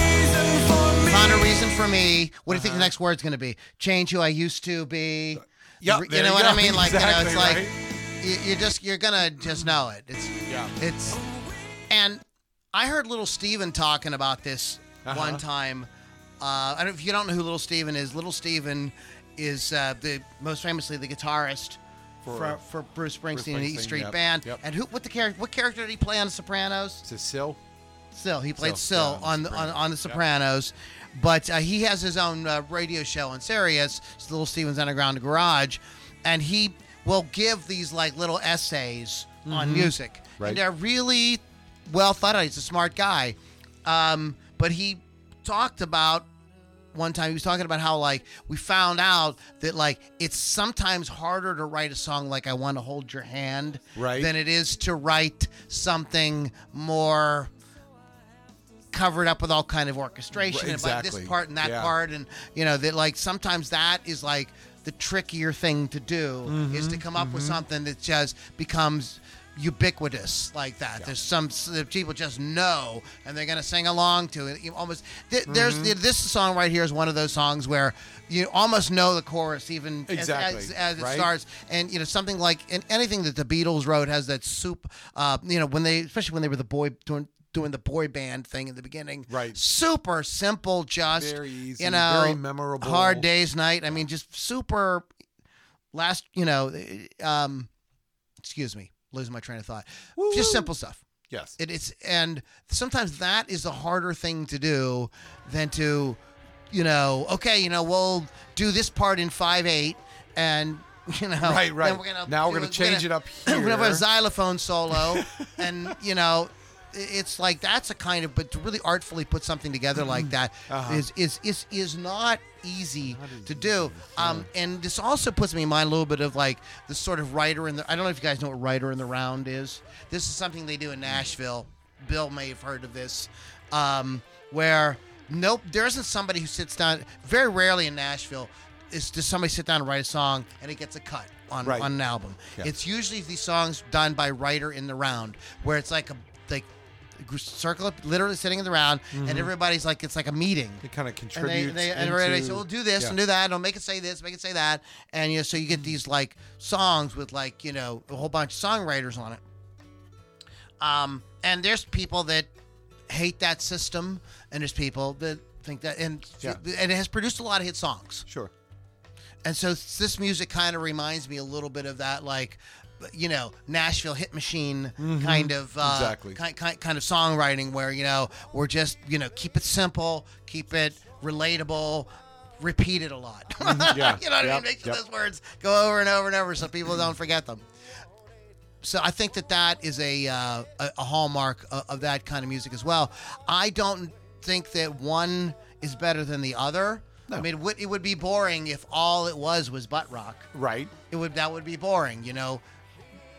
Found a reason for me. What do you think the next word's going to be? Change who I used to be. Yep, you there know you what go. I mean? Like you know, it's like right? you, you're just you're gonna just know it. It's Yeah. it's and I heard Little Steven talking about this Uh-huh. one time. Uh, I don't, if you don't know who Little Steven is, Little Steven is uh, the most famously the guitarist for, For- for, Bruce Springsteen and the E Street yep, Band. yep. And who what the character what character did he play on The Sopranos? Is it Sil? Still, he played Still yeah, on the, on, on The Sopranos, but uh, he has his own uh, radio show on Sirius, it's Little Steven's Underground Garage, and he will give these like little essays on music, Mm-hmm. Right. and they're really well thought out. He's a smart guy, um, but he talked about one time he was talking about how like we found out that like it's sometimes harder to write a song like I want to hold your hand Right. than it is to write something more covered up with all kind of orchestration Right, and like exactly. this part and that Yeah. part and you know that like sometimes that is like the trickier thing to do Mm-hmm, is to come up with something that just becomes ubiquitous like that there's some that people just know and they're going to sing along to it You almost th- there's Mm-hmm. this song right here is one of those songs where you almost know the chorus even as- Exactly, as, as, it right? starts and you know something like and anything that the Beatles wrote has that soup. Uh, you know when they, especially when they were the boy doing doing the boy band thing in the beginning. Right. Super simple, just Very easy, You know, very memorable. Hard days night. I mean, just super. Last, you know, um, excuse me, losing my train of thought. Just simple stuff. Yes. It, it's and sometimes that is a harder thing to do than to, you know, okay, you know, we'll do this part in five eight, and you know, Right, right. We're gonna Now we're gonna change it up We're gonna have a xylophone solo, and you know. It's like that's a kind of, but to really artfully put something together like that is Uh-huh. is is is not easy to do. Um, and this also puts me in mind a little bit of like the sort of writer in the. I don't know if you guys know what writer in the round is. This is something they do in Nashville. Bill may have heard of this, um, where nope, there isn't somebody who sits down. Very rarely in Nashville is does somebody sit down and write a song and it gets a cut on Right. on an album. Yeah. It's usually these songs done by writer in the round, where it's like a like circle up, literally sitting in the round, and everybody's like it's like a meeting. It kind of And they, contributes. they, and into, everybody say, "We'll do this yeah. and do that, and make it say this, make it say that," and you know, so you get these like songs with like you know a whole bunch of songwriters on it. Um, and there's people that hate that system, and there's people that think that, and Yeah. and it has produced a lot of hit songs. Sure. And so this music kind of reminds me a little bit of that, like, you know, Nashville hit machine kind of uh, Mm-hmm. Exactly. kind, kind kind of songwriting where you know we're just you know keep it simple, keep it relatable, repeat it a lot. Mm-hmm. Yeah. you know what I mean? Make sure Yep. those words go over and over and over so people don't forget them. So I think that that is a uh, a, a hallmark of, of that kind of music as well. I don't think that one is better than the other. I mean, it would, it would be boring if all it was was butt rock. Right. It would that would be boring, you know.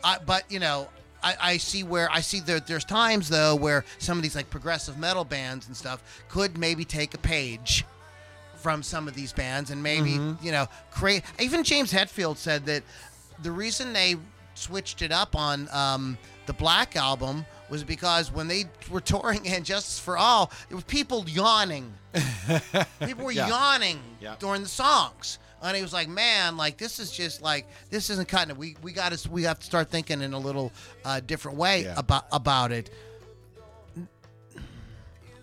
I, but you know, I, I see where I see there. There's times though where some of these like progressive metal bands and stuff could maybe take a page from some of these bands and maybe Mm-hmm. you know create. Even James Hetfield said that the reason they switched it up on um, the Black album was because when they were touring and Justice for All, it was people yawning. people were Yeah. yawning Yeah. during the songs. And he was like, "Man, like this is just like this isn't cutting it. We we got to we have to start thinking in a little uh, different way Yeah. about about it."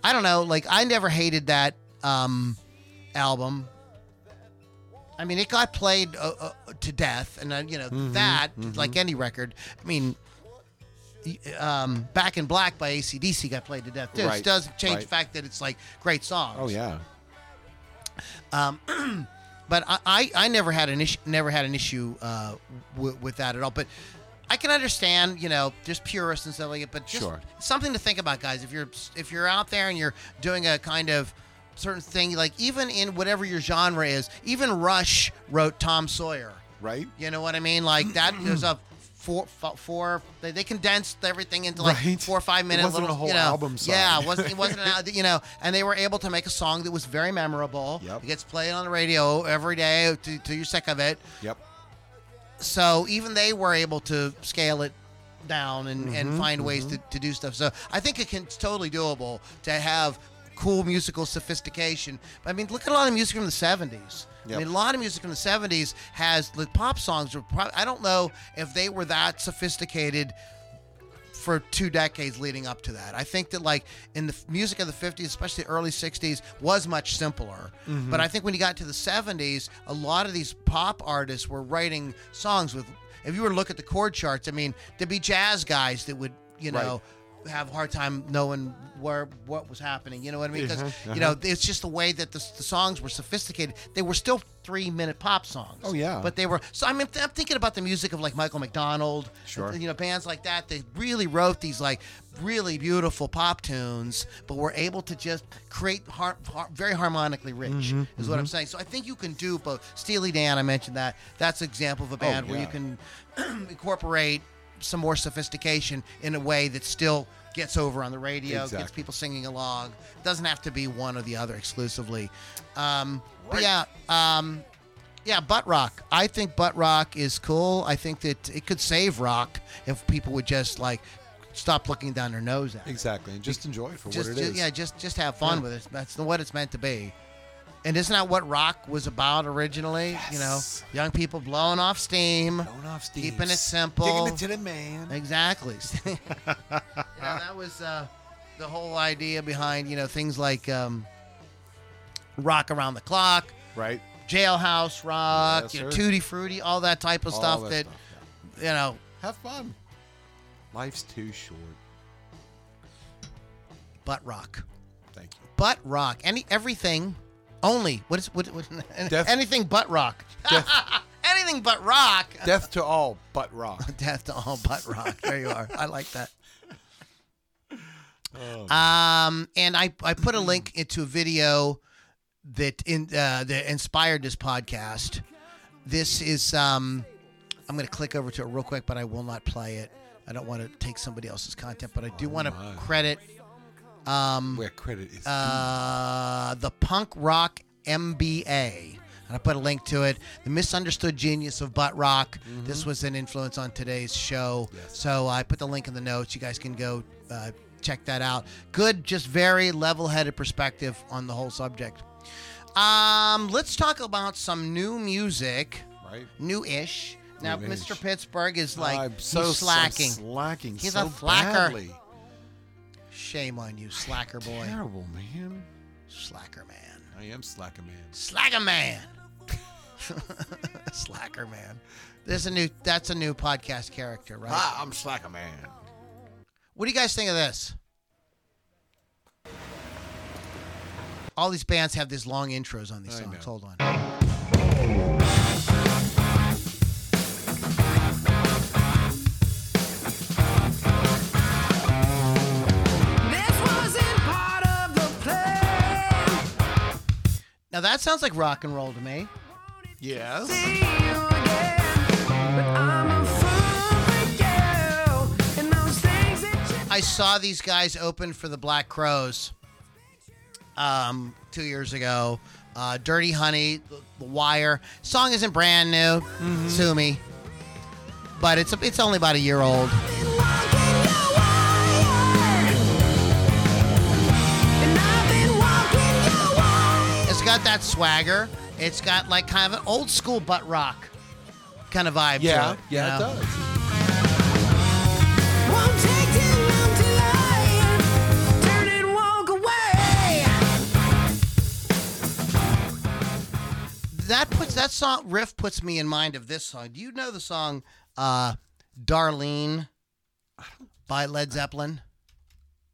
I don't know. Like I never hated that um, album. I mean, it got played uh, uh, to death, and uh, you know Mm-hmm, that, like any record. I mean, um, "Back in Black" by ACDC got played to death too. Right, It doesn't change right. the fact that it's like great songs. Oh yeah. but I, I, I never had an issue never had an issue uh, w- with that at all. But I can understand, you know, just purists and stuff like it. But just Sure. something to think about, guys. If you're if you're out there and you're doing a kind of certain thing, like even in whatever your genre is, even Rush wrote Tom Sawyer. Right. You know what I mean? Like that. There's a four, four. They, they condensed everything into like Right. four or five It minute wasn't little a whole you know, album song. Yeah, it wasn't. It wasn't an you know. And they were able to make a song that was very memorable. Yep. It gets played on the radio every day till you're sick of it. Yep. So even they were able to scale it down and, Mm-hmm, and find ways to, to do stuff. So I think it can, it's totally doable to have cool musical sophistication. I mean, look at a lot of music from the 70s. I mean, a lot of music from the 70s has the pop songs. Were prob- I don't know if they were that sophisticated for two decades leading up to that. I think that like in the f- music of the 50s, especially the early 60s, was much simpler. Mm-hmm. But I think when you got to the 70s, a lot of these pop artists were writing songs with. If you were to look at the chord charts, I mean, there'd be jazz guys that would, you know. Have a hard time knowing where what was happening, you know what I mean? Because Uh-huh, you know it's just the way that the, the songs were sophisticated. They were still three minute pop songs. Oh, yeah. but they were. So I mean, I'm thinking about the music of like Michael McDonald, Sure. you know, bands like that. They really wrote these like really beautiful pop tunes, but were able to just create har- har- very harmonically rich. Mm-hmm, is what I'm saying. So I think you can do both. Steely Dan, I mentioned that. That's an example of a band where you Oh, can incorporate some more sophistication in a way that still gets over on the radio, gets people singing along. It doesn't have to be one or the other exclusively. Um, But yeah, um, yeah, butt rock. I think butt rock is cool. I think that it could save rock if people would just like stop looking down their nose at it. Exactly. And just enjoy it for Just, what it ju- is. yeah, just just have fun Yeah. with it. That's what it's meant to be. And isn't that what rock was about originally? You know, young people blowing off steam, Blowing off steam. keeping it simple. Digging it to the man. Exactly. you know, that was uh, the whole idea behind you know things like um, rock around the clock, Right. jailhouse rock, Yes, you know, sir. tutti frutti, all that type of All stuff. That, stuff, you know. Have fun. Life's too short. butt rock, Thank you. butt rock, any everything, only what is what, what Death- anything but rock, Death, anything but rock. death to all but rock. Death to all but rock. There you are. I like that. Oh. Um, and I, I put a link into a video that in uh, that inspired this podcast. This is um, I'm going to click over to it real quick, but I will not play it. I don't want to take somebody else's content, but I do want to my. credit Um, Where credit is uh, the punk rock MBA. And I put a link to it. The misunderstood genius of butt rock. This was an influence on today's show. Yes. So I put the link in the notes. You guys can go uh, check that out. Good, just very level-headed perspective on the whole subject. Um, let's talk about some new music, right. new-ish. Now, New-ish. Mr. Pittsburgh is like so he's slacking. I'm slacking. He's so a slacker. badly. Shame on you, slacker boy, Terrible man. slacker man. I am slacker man. Slacker man. Slacker man. There's a new that's a new podcast character, right? Ah, I'm slacker man. What do you guys think of this? All these bands have these long intros on these I songs. know. Hold on. Now that sounds like rock and roll to me. Yes. See you again, but I'm a fool for you. And those things that you I saw these guys open for the Black Crowes um, two years ago. Uh, Dirty Honey, The, the Wire. Song isn't brand new. Sue me. But it's it's only about a year old. Got that swagger. It's got like kind of an old school butt rock kind of vibe. to Yeah. it, Yeah, you it does. Won't take too long to lie. Turn and walk away. That puts that song riff puts me in mind of this song. Do you know the song uh, "Darlene" by Led Zeppelin?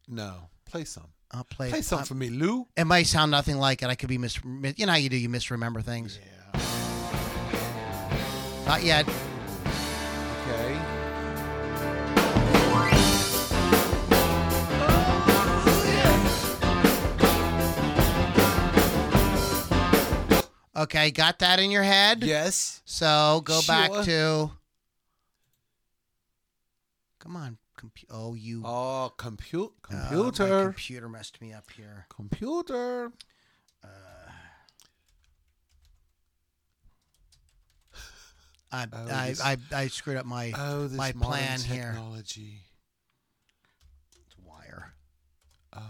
No. Play some. I'll play. Play some uh, for me, Lou. It might sound nothing like it. I could be mis. You know how you do. You misremember things. Yeah. Not yet. Okay. Okay, got that in your head. Yes. So go back Sure. to. Come on, compu- Oh, you. Oh, compu- uh, my computer. computer messed me up here. computer. I Oh, I, this- I I screwed up my Oh, this my modern plan here. technology. wire. Oh,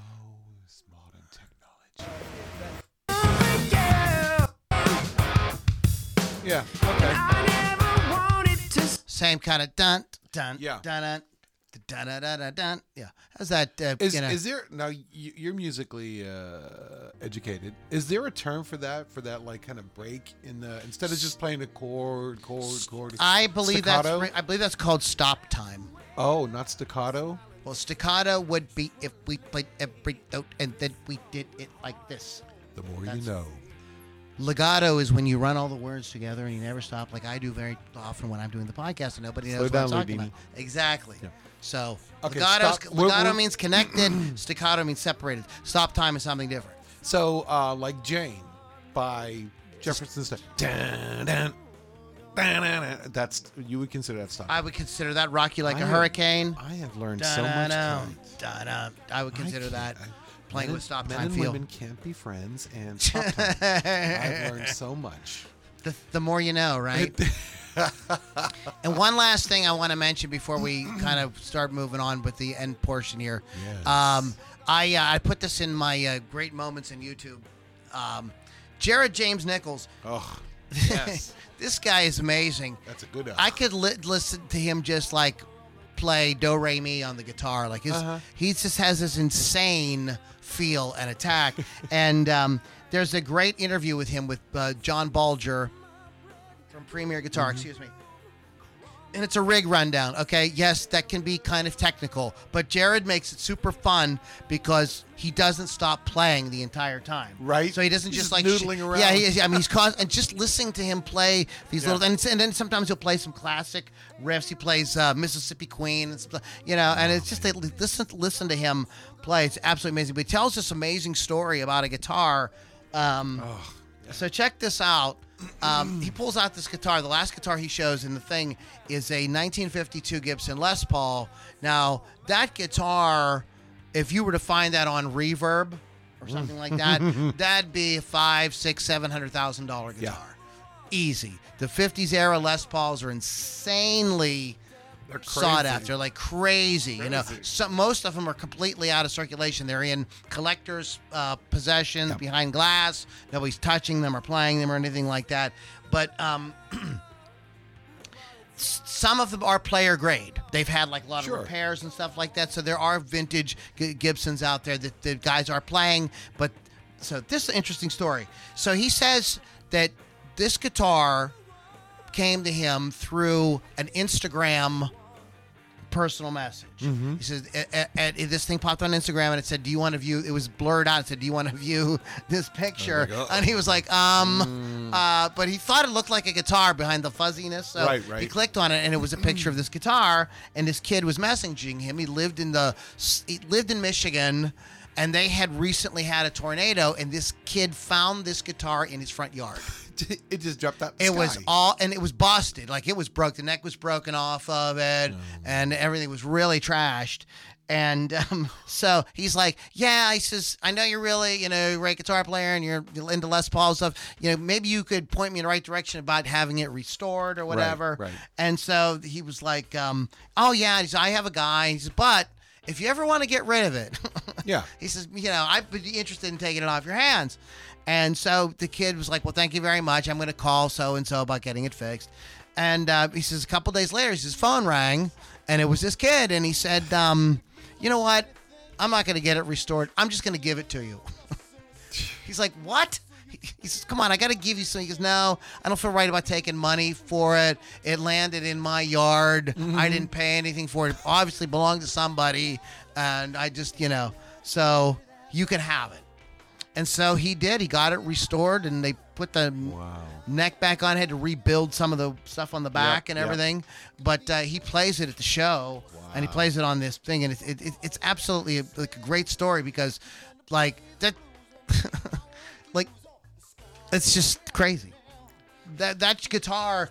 this modern technology. Yeah. Okay. I never wanted to Same kind of dun dun Yeah. dun dun dun dun dun dun. dun. Yeah. How's that? Uh, Is, you know, is there now? You're musically uh, educated. Is there a term for that? For that like kind of break in the instead of just playing a chord, chord, chord. I believe staccato? that's I believe that's called stop time. Oh, not staccato. Well, staccato would be if we played every note and then we did it like this. The more That's- you know. Legato is when you run all the words together and you never stop, like I do very often when I'm doing the podcast and nobody knows Slow what down, I'm talking Loudini. about. Exactly. Yeah. So Okay, legato, legato means connected. staccato means separated. Stop time is something different. So, uh, like Jane by Jefferson Starr. Dun, dun, dun, dun, dun. That's you would consider that stop. I would consider that rock you like I a have- hurricane. I have learned so much. Tonight. I would consider can't- that I- playing men with stop men time and feel. women can't be friends, and stop time. I've learned so much. The, the more you know, right? and one last thing I want to mention before we kind of start moving on with the end portion here. Yes. Um, I uh, I put this in my uh, great moments in YouTube. Um, Jared James Nichols. Oh, yes, this guy is amazing. that's a good. I could li- listen to him just like play do re mi on the guitar. Like his, Uh-huh. he just has this insane feel and attack. and um, there's a great interview with him with uh, John Bohlinger from Premier Guitar. Mm-hmm. Excuse me. And it's a rig rundown. Okay, yes, that can be kind of technical, but Jared makes it super fun because he doesn't stop playing the entire time. Right. So he doesn't He's just, like sh- noodling Yeah, around. he is. I mean, he's caused, and just listening to him play these Yeah. little, and, and then sometimes he'll play some classic riffs. He plays uh, Mississippi Queen, and you know, and it's just they listen listen to him play. It's absolutely amazing. But he tells this amazing story about a guitar. Um, So check this out. Um, he pulls out this guitar. The last guitar he shows in the thing is a 1952 Gibson Les Paul. Now that guitar if you were to find that on Reverb or something like that, that'd be a five, six, seven hundred thousand dollar Yeah. guitar. Easy. The '50s era Les Pauls are insanely sought crazy. after, like crazy. You know, Crazy. so, most of them are completely out of circulation. They're in collectors' uh, possessions behind glass. Nobody's touching them or playing them or anything like that. But um, some of them are player grade. They've had like a lot Sure. of repairs and stuff like that. So there are vintage Gibsons out there that the guys are playing. But so this is an interesting story. So he says that this guitar came to him through an Instagram personal message. Mm-hmm. He says, "A- a- a- this thing popped on Instagram and it said, "Do you want to view?" It was blurred out. It said, "Do you want to view this picture?" and he was like, "Um," uh, but he thought it looked like a guitar behind the fuzziness. So Mm. Right, he clicked on it and it was a picture of this guitar. And this kid was messaging him. He lived in the he lived in Michigan. And they had recently had a tornado, and this kid found this guitar in his front yard. it just dropped out. the It was all, and it was busted. Like it was broke. The neck was broken off of it, and everything was really trashed. And um, so he's like, "Yeah," he says, "I know you're really, you know, a great guitar player, and you're into Les Paul stuff. You know, maybe you could point me in the right direction about having it restored or whatever." right. And so he was like, um, "Oh yeah," he says, "I have a guy." He says, "But." If you ever want to get rid of it, Yeah. he says, you know, I'd be interested in taking it off your hands. And so the kid was like, well, thank you very much. I'm going to call so and so about getting it fixed. And uh, he says, a couple days later, his phone rang, and it was this kid, and he said, um, you know what? I'm not going to get it restored. I'm just going to give it to you. He's like, what? He he says, come on, I got to give you something. He goes, no, I don't feel right about taking money for it. It landed in my yard. I didn't pay anything for it. It obviously belonged to somebody. And I just, you know, so you can have it. And so he did. He got it restored, and they put the neck back on. Had to rebuild some of the stuff on the back and yep. everything. But uh, he plays it at the show, and he plays it on this thing, and it, it, it, it's absolutely a, like a great story because, like that, it's just crazy. That that guitar,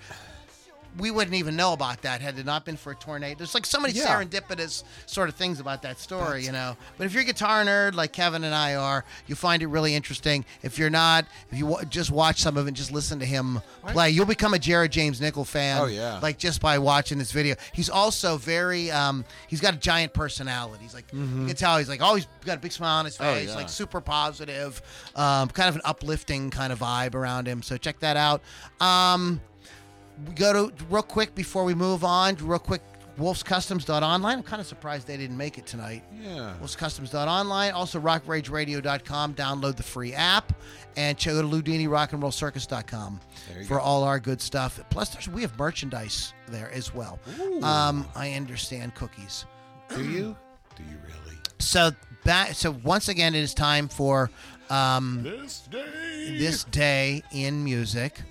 we wouldn't even know about that had it not been for a tornado. There's like so many Yeah. serendipitous sort of things about that story, you know. But if you're a guitar nerd like Kevin and I are, you find it really interesting. If you're not, if you wa- just watch some of it and just listen to him play, you'll become a Jared James Nickel fan. Oh, yeah. like just by watching this video. He's also very, um, he's got a giant personality. He's like, Mm-hmm. you can tell he's like always got a big smile on his face, Oh, face, yeah. like super positive, um, kind of an uplifting kind of vibe around him. So check that out. Um, we go to real quick before we move on. Real quick, wolfscustoms.online. I'm kind of surprised they didn't make it tonight. Yeah. Wolfscustoms.online. Also, rockrageradio.com. Download the free app and check out LoudiniRockandRollCircus.com There you for go. all our good stuff. Plus, there's, we have merchandise there as well. Um, I understand cookies. Do you? Do you really? So back. So once again, it is time for um, This day. this day in music.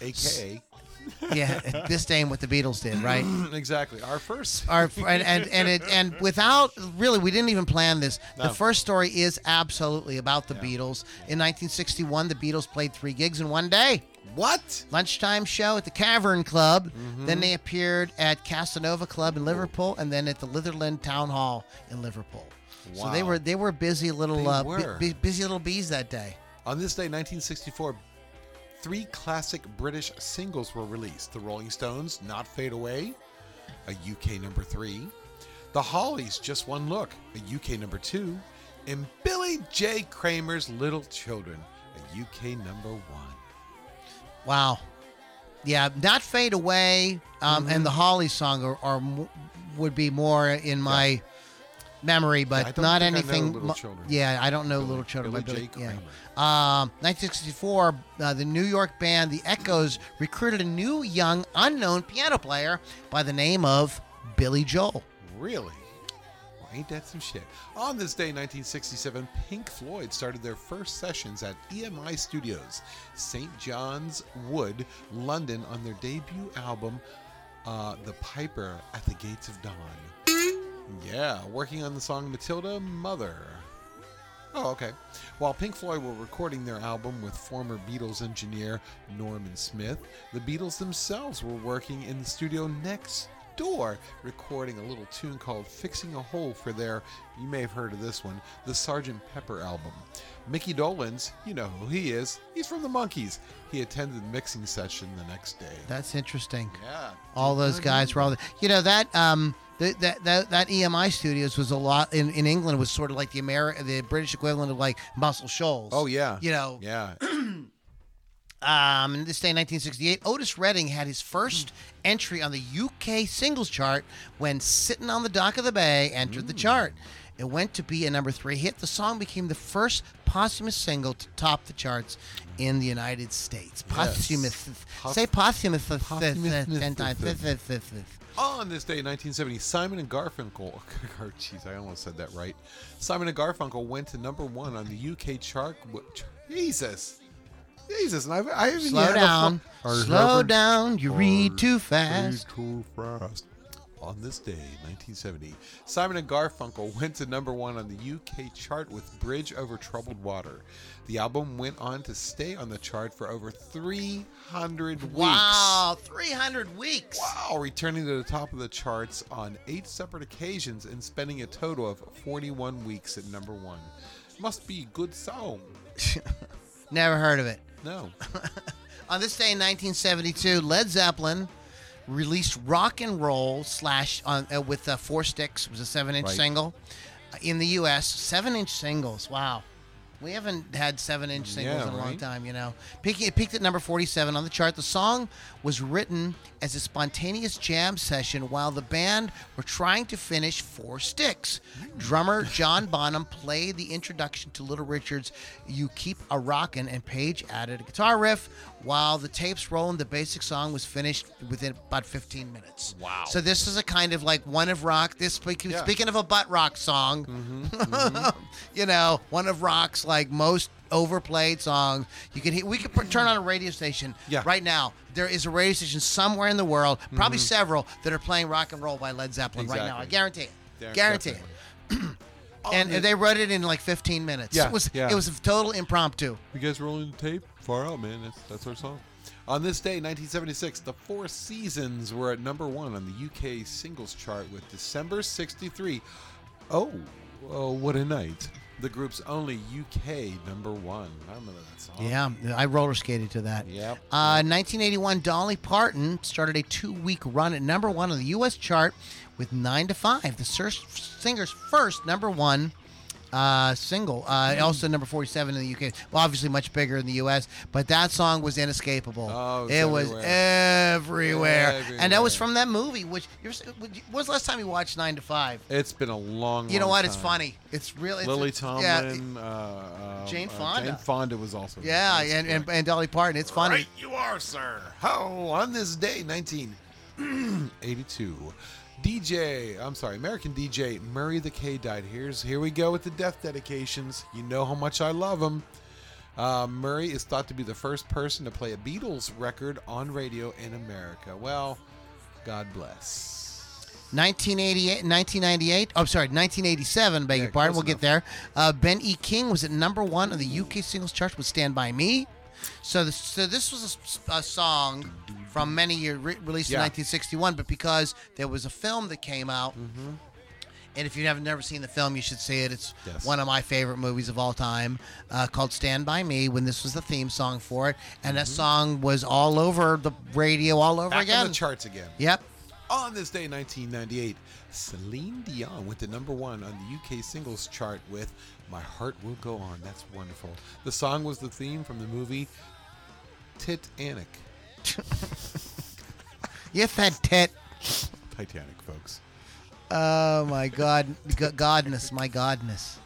AKA. Yeah, this day in what the Beatles did, right? exactly. Our first. Our and and and, it, and without really, we didn't even plan this. The first story is absolutely about the Beatles. In 1961, the Beatles played three gigs in one day. What? Lunchtime show at the Cavern Club. Mm-hmm. Then they appeared at Casanova Club in Liverpool, and then at the Litherland Town Hall in Liverpool. Wow. So they were they were busy little They uh, were. bu- busy little bees that day. On this day, 1964, three classic British singles were released The Rolling Stones, Not Fade Away, a UK number three, The Hollies, Just One Look, a UK number two, and Billy J. Kramer's Little Children, a UK number one. Wow. Yeah, not fade away, um, and the Hollies song are, are would be more in my Yeah, I but don't not anything. Little Children. Yeah, I don't know Billy- Little Children. Billy J. yeah. Kramer. Um, 1964, uh, the New York band The Echoes recruited a new, young, unknown piano player by the name of Billy Joel. Really? Well, ain't that some shit? On this day, 1967, Pink Floyd started their first sessions at EMI Studios, St. John's Wood, London, on their debut album, uh, The Piper at the Gates of Dawn. Yeah, working on the song Matilda Mother. Oh, okay. While Pink Floyd were recording their album with former Beatles engineer Norman Smith, the Beatles themselves were working in the studio next Door recording a little tune called Fixing a Hole for their, you may have heard of this one, the Sgt. Pepper album. Mickey Dolenz, you know who he is. He's from the Monkees. He attended the mixing session the next day. That's interesting. yeah. All those guys were all. The, you know that um the, that that that EMI Studios was a lot in, in England was sort of like the Ameri- the British equivalent of like Muscle Shoals. Oh, yeah. You know, Yeah. Um, in this day, 1968, Otis Redding had his first entry on the UK singles chart when "Sitting on the Dock of the Bay" entered the chart. It went to be a number three hit. The song became the first posthumous single to top the charts in the United States. Posthumous. Pos- Say posthumous. Posthumous- ten times. On this day, in 1970, Simon and Garfunkel. Oh, jeez, I almost said that right. Simon and Garfunkel went to number one on the UK chart. Jesus, Jesus, and I've, I haven't Slow yet had a down. Slow Harvard- down. You read too Read fast. too fast. On this day, 1970, Simon and Garfunkel went to number one on the UK chart with Bridge Over Troubled Water. The album went on to stay on the chart for over 300 weeks. Wow, 300 weeks. Wow, returning to the top of the charts on eight separate occasions and spending a total of 41 weeks at number one. Must be a good song. Never heard of it. No. On this day in 1972, Led Zeppelin released "Rock and Roll" slash on uh, with uh, four sticks. It was a seven-inch Right. single uh, in the U.S. Seven-inch singles. Wow. We haven't had seven-inch singles Yeah, in a long time, you know. Peaking, it peaked at number 47 on the chart. The song was written as a spontaneous jam session while the band were trying to finish Four Sticks. Drummer John Bonham played the introduction to Little Richard's "You Keep a Rockin'," and Page added a guitar riff. While the tapes rolling, the basic song was finished within about 15 minutes. Wow. So this is a kind of like one of rock. This speaking, Yeah. speaking of a butt rock song, mm-hmm. you know, one of rock's like most overplayed songs. You can hear, we could put, turn on a radio station Yeah. right now. There is a radio station somewhere in the world, probably mm-hmm. several, that are playing rock and roll by Led Zeppelin right now. I guarantee it. Yeah, guarantee it. definitely. And the- they wrote it in like 15 minutes. Yeah, it was yeah. it was a total impromptu. You guys rolling the tape? Far out, man. That's, that's our song. On this day, 1976, the Four Seasons were at number one on the UK singles chart with December 63. Oh, oh what a night. The group's only UK number one. I remember that song. Yeah, I roller skated to that. Yep. Uh, 1981, Dolly Parton started a two-week run at number one on the U.S. chart with "Nine to Five," the sur- singer's first number one uh, single. Uh, Also number 47 in the UK. Well, obviously much bigger in the U.S., but that song was inescapable. Oh, it was it was everywhere. and that was from that movie. Which you're, when was the last time you watched Nine to Five? It's been a long, time. You know long what? It's funny. It's really it's, Lily Tomlin, Yeah, uh, uh, Jane uh, Fonda. Jane Fonda was also. yeah, and, and, and Dolly Parton. It's funny. Right you are, sir. How on this day, 1982, DJ, I'm sorry, American DJ Murray the K died. Here's here we go with the death dedications. You know how much I love him. Uh, Murray is thought to be the first person to play a Beatles record on radio in America. Well, God bless. 1988, 1998. Oh, sorry, 1987. Beg Yeah, your pardon. We'll get there. Uh, ben E. King was at number one on the UK singles chart with "Stand by Me." So, this, so this was a song from many years re- released Yeah. in 1961, but because there was a film that came out, and if you have never seen the film, you should see it. It's Yes. one of my favorite movies of all time, uh, called "Stand by Me." When this was the theme song for it, and that song was all over the radio, all over Back again. on the charts again. Yep. On this day, 1998, Celine Dion went to number one on the UK singles chart with My Heart Will Go On. That's wonderful. The song was the theme from the movie Titanic. You fat tit. Titanic, folks. Oh my God, G- Godness, my Godness.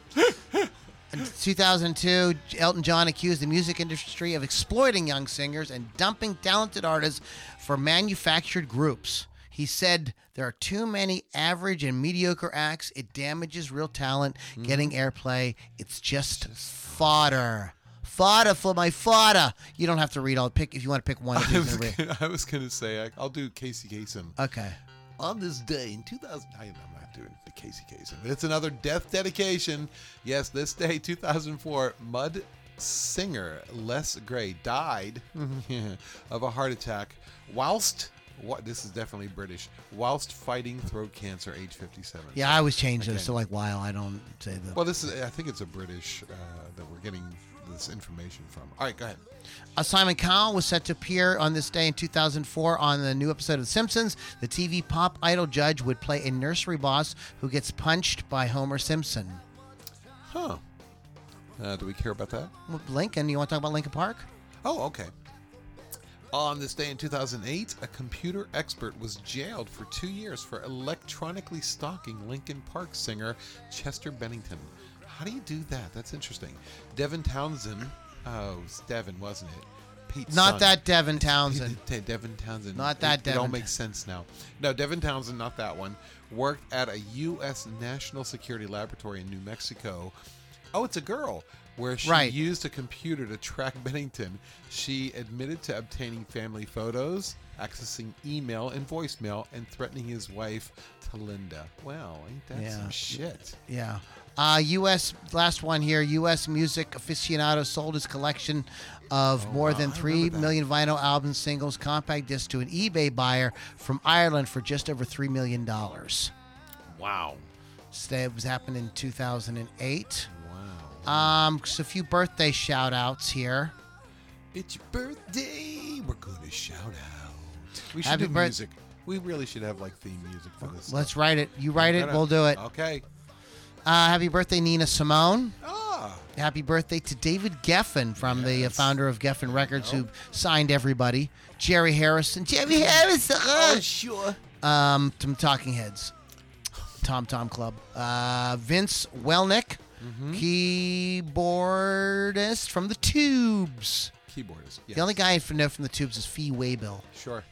In 2002, Elton John accused the music industry of exploiting young singers and dumping talented artists for manufactured groups. He said there are too many average and mediocre acts. It damages real talent mm-hmm. getting airplay. It's just fodder. Fodder for my fodder. You don't have to read all. Pick if you want to pick one. I was, gonna, I was gonna say I, I'll do Casey Kasem. Okay. On this day in 2000, I, I'm not doing the Casey Kasem. It's another death dedication. Yes, this day, 2004, Mud singer Les Gray died of a heart attack whilst What? This is definitely British. Whilst fighting throat cancer, age 57. Yeah, I always change those to like while I don't say the. Well, this is. I think it's a British uh, that we're getting this information from. All right, go ahead. Uh, Simon Cowell was set to appear on this day in 2004 on the new episode of The Simpsons. The TV pop idol judge would play a nursery boss who gets punched by Homer Simpson. Huh. Uh, do we care about that? Well, Linkin, you want to talk about Linkin Park? Oh, okay. On this day in 2008, a computer expert was jailed for two years for electronically stalking Linkin Park singer Chester Bennington. How do you do that? That's interesting. Devin Townsend. Oh, it's Devin, wasn't it? Pete's Not son. that Devin Townsend. De- Devin Townsend. Not that it, It all makes sense now. No, Devin Townsend, not that one. Worked at a U.S. National Security Laboratory in New Mexico. Oh, it's a girl. Where she Right. used a computer to track Bennington. She admitted to obtaining family photos, accessing email and voicemail, and threatening his wife, Talinda. Well, ain't that Yeah. some shit? Yeah. Uh, U.S. last one here. U.S. music aficionado sold his collection of more Oh, wow, than three that. million vinyl albums, singles, compact discs to an eBay buyer from Ireland for just over three million dollars. Wow. It was happened in 2008. Wow. Um, so a few birthday shout outs here. It's your birthday. We're going to shout out. We should Happy do birth- music. We really should have like theme music for this. Let's stuff. write it. You write it, we'll do it. Okay. Uh, happy birthday, Nina Simone. Ah. Happy birthday to David Geffen from the uh, founder of Geffen Records, who signed everybody. Jerry Harrison. Jerry Harrison. Oh, sure. Um, some Talking Heads. Tom Tom Club. Uh, Vince Welnick, Mm-hmm. keyboardist from the Tubes. Keyboardist. Yes. The only guy I know from the Tubes is Fee Waybill. Sure.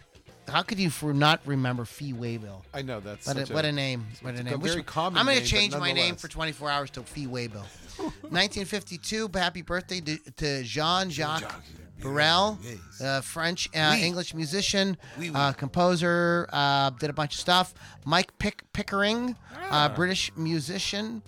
How could you for not remember Fee Waybill? I know that's What a, such what a name! What a a name! very Which- common I'm going to change my name for 24 hours to Fee Waybill. 1952. Happy birthday to, to Jean Jacques Jacques Burnel, uh, French uh, Oui. English musician, Oui, oui. Uh, composer. Uh, did a bunch of stuff. Mike Pick, Pickering, Ah. uh, British musician.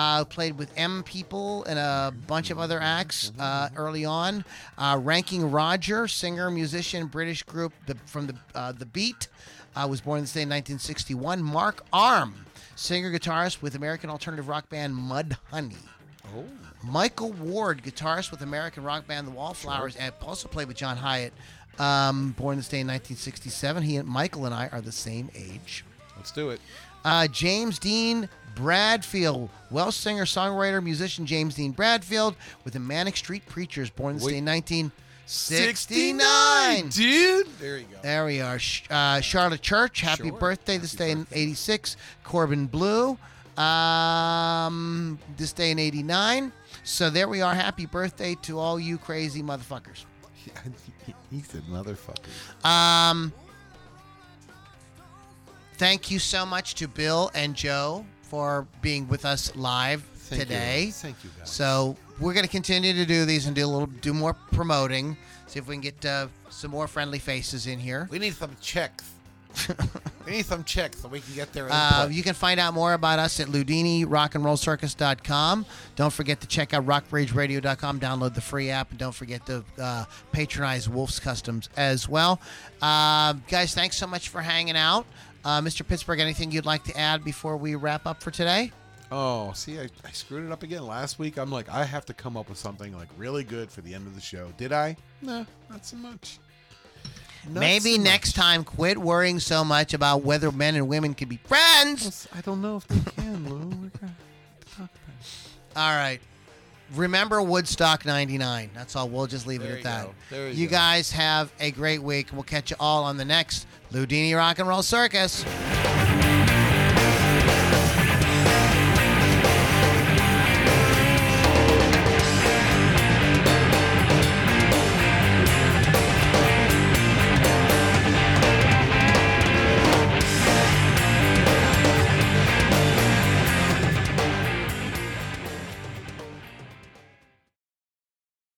Uh, played with M People and a bunch of other acts uh, early on. Uh, Ranking Roger, singer, musician, British group the, from the uh, the Beat, uh, was born this day in 1961. Mark Arm, singer guitarist with American alternative rock band Mud Honey. Oh. Michael Ward, guitarist with American rock band The Wallflowers, and also played with John Hiatt. Um, born this day in 1967. He and Michael and I are the same age. Let's do it. Uh, James Dean Bradfield, Welsh singer, songwriter, musician James Dean Bradfield with the Manic Street Preachers, born this Wait. day in 1969. dude. There you go. There we are. Sh- Uh, Charlotte Church, happy Sure. birthday this Happy day in 86. Corbin Bleu, um, this day in 89. So there we are. Happy birthday to all you crazy motherfuckers. he said motherfucker. Um, thank you so much to Bill and Joe for being with us live Thank today. You. Thank you, guys. So we're going to continue to do these and do a little, do more promoting. See if we can get uh, some more friendly faces in here. we need some checks. we need some checks so we can get there. Uh, you can find out more about us at loudinirockandrollcircus.com. Don't forget to check out rockbridgeradio.com. Download the free app. And don't forget to uh, patronize Wolf's Customs as well. Uh, guys, thanks so much for hanging out. Uh, Mr. Pittsburgh, anything you'd like to add before we wrap up for today? oh, see, I, I screwed it up again. Last week, I'm like, I have to come up with something like really good for the end of the show. Did I? No, not so much. Not Maybe so next much. time, quit worrying so much about whether men and women can be friends. I don't know if they can, Lou. We're gonna talk about it. All right. Remember Woodstock 99. That's all. We'll just leave There it at that. you you guys have a great week. We'll catch you all on the next Loudini Rock and Roll Circus.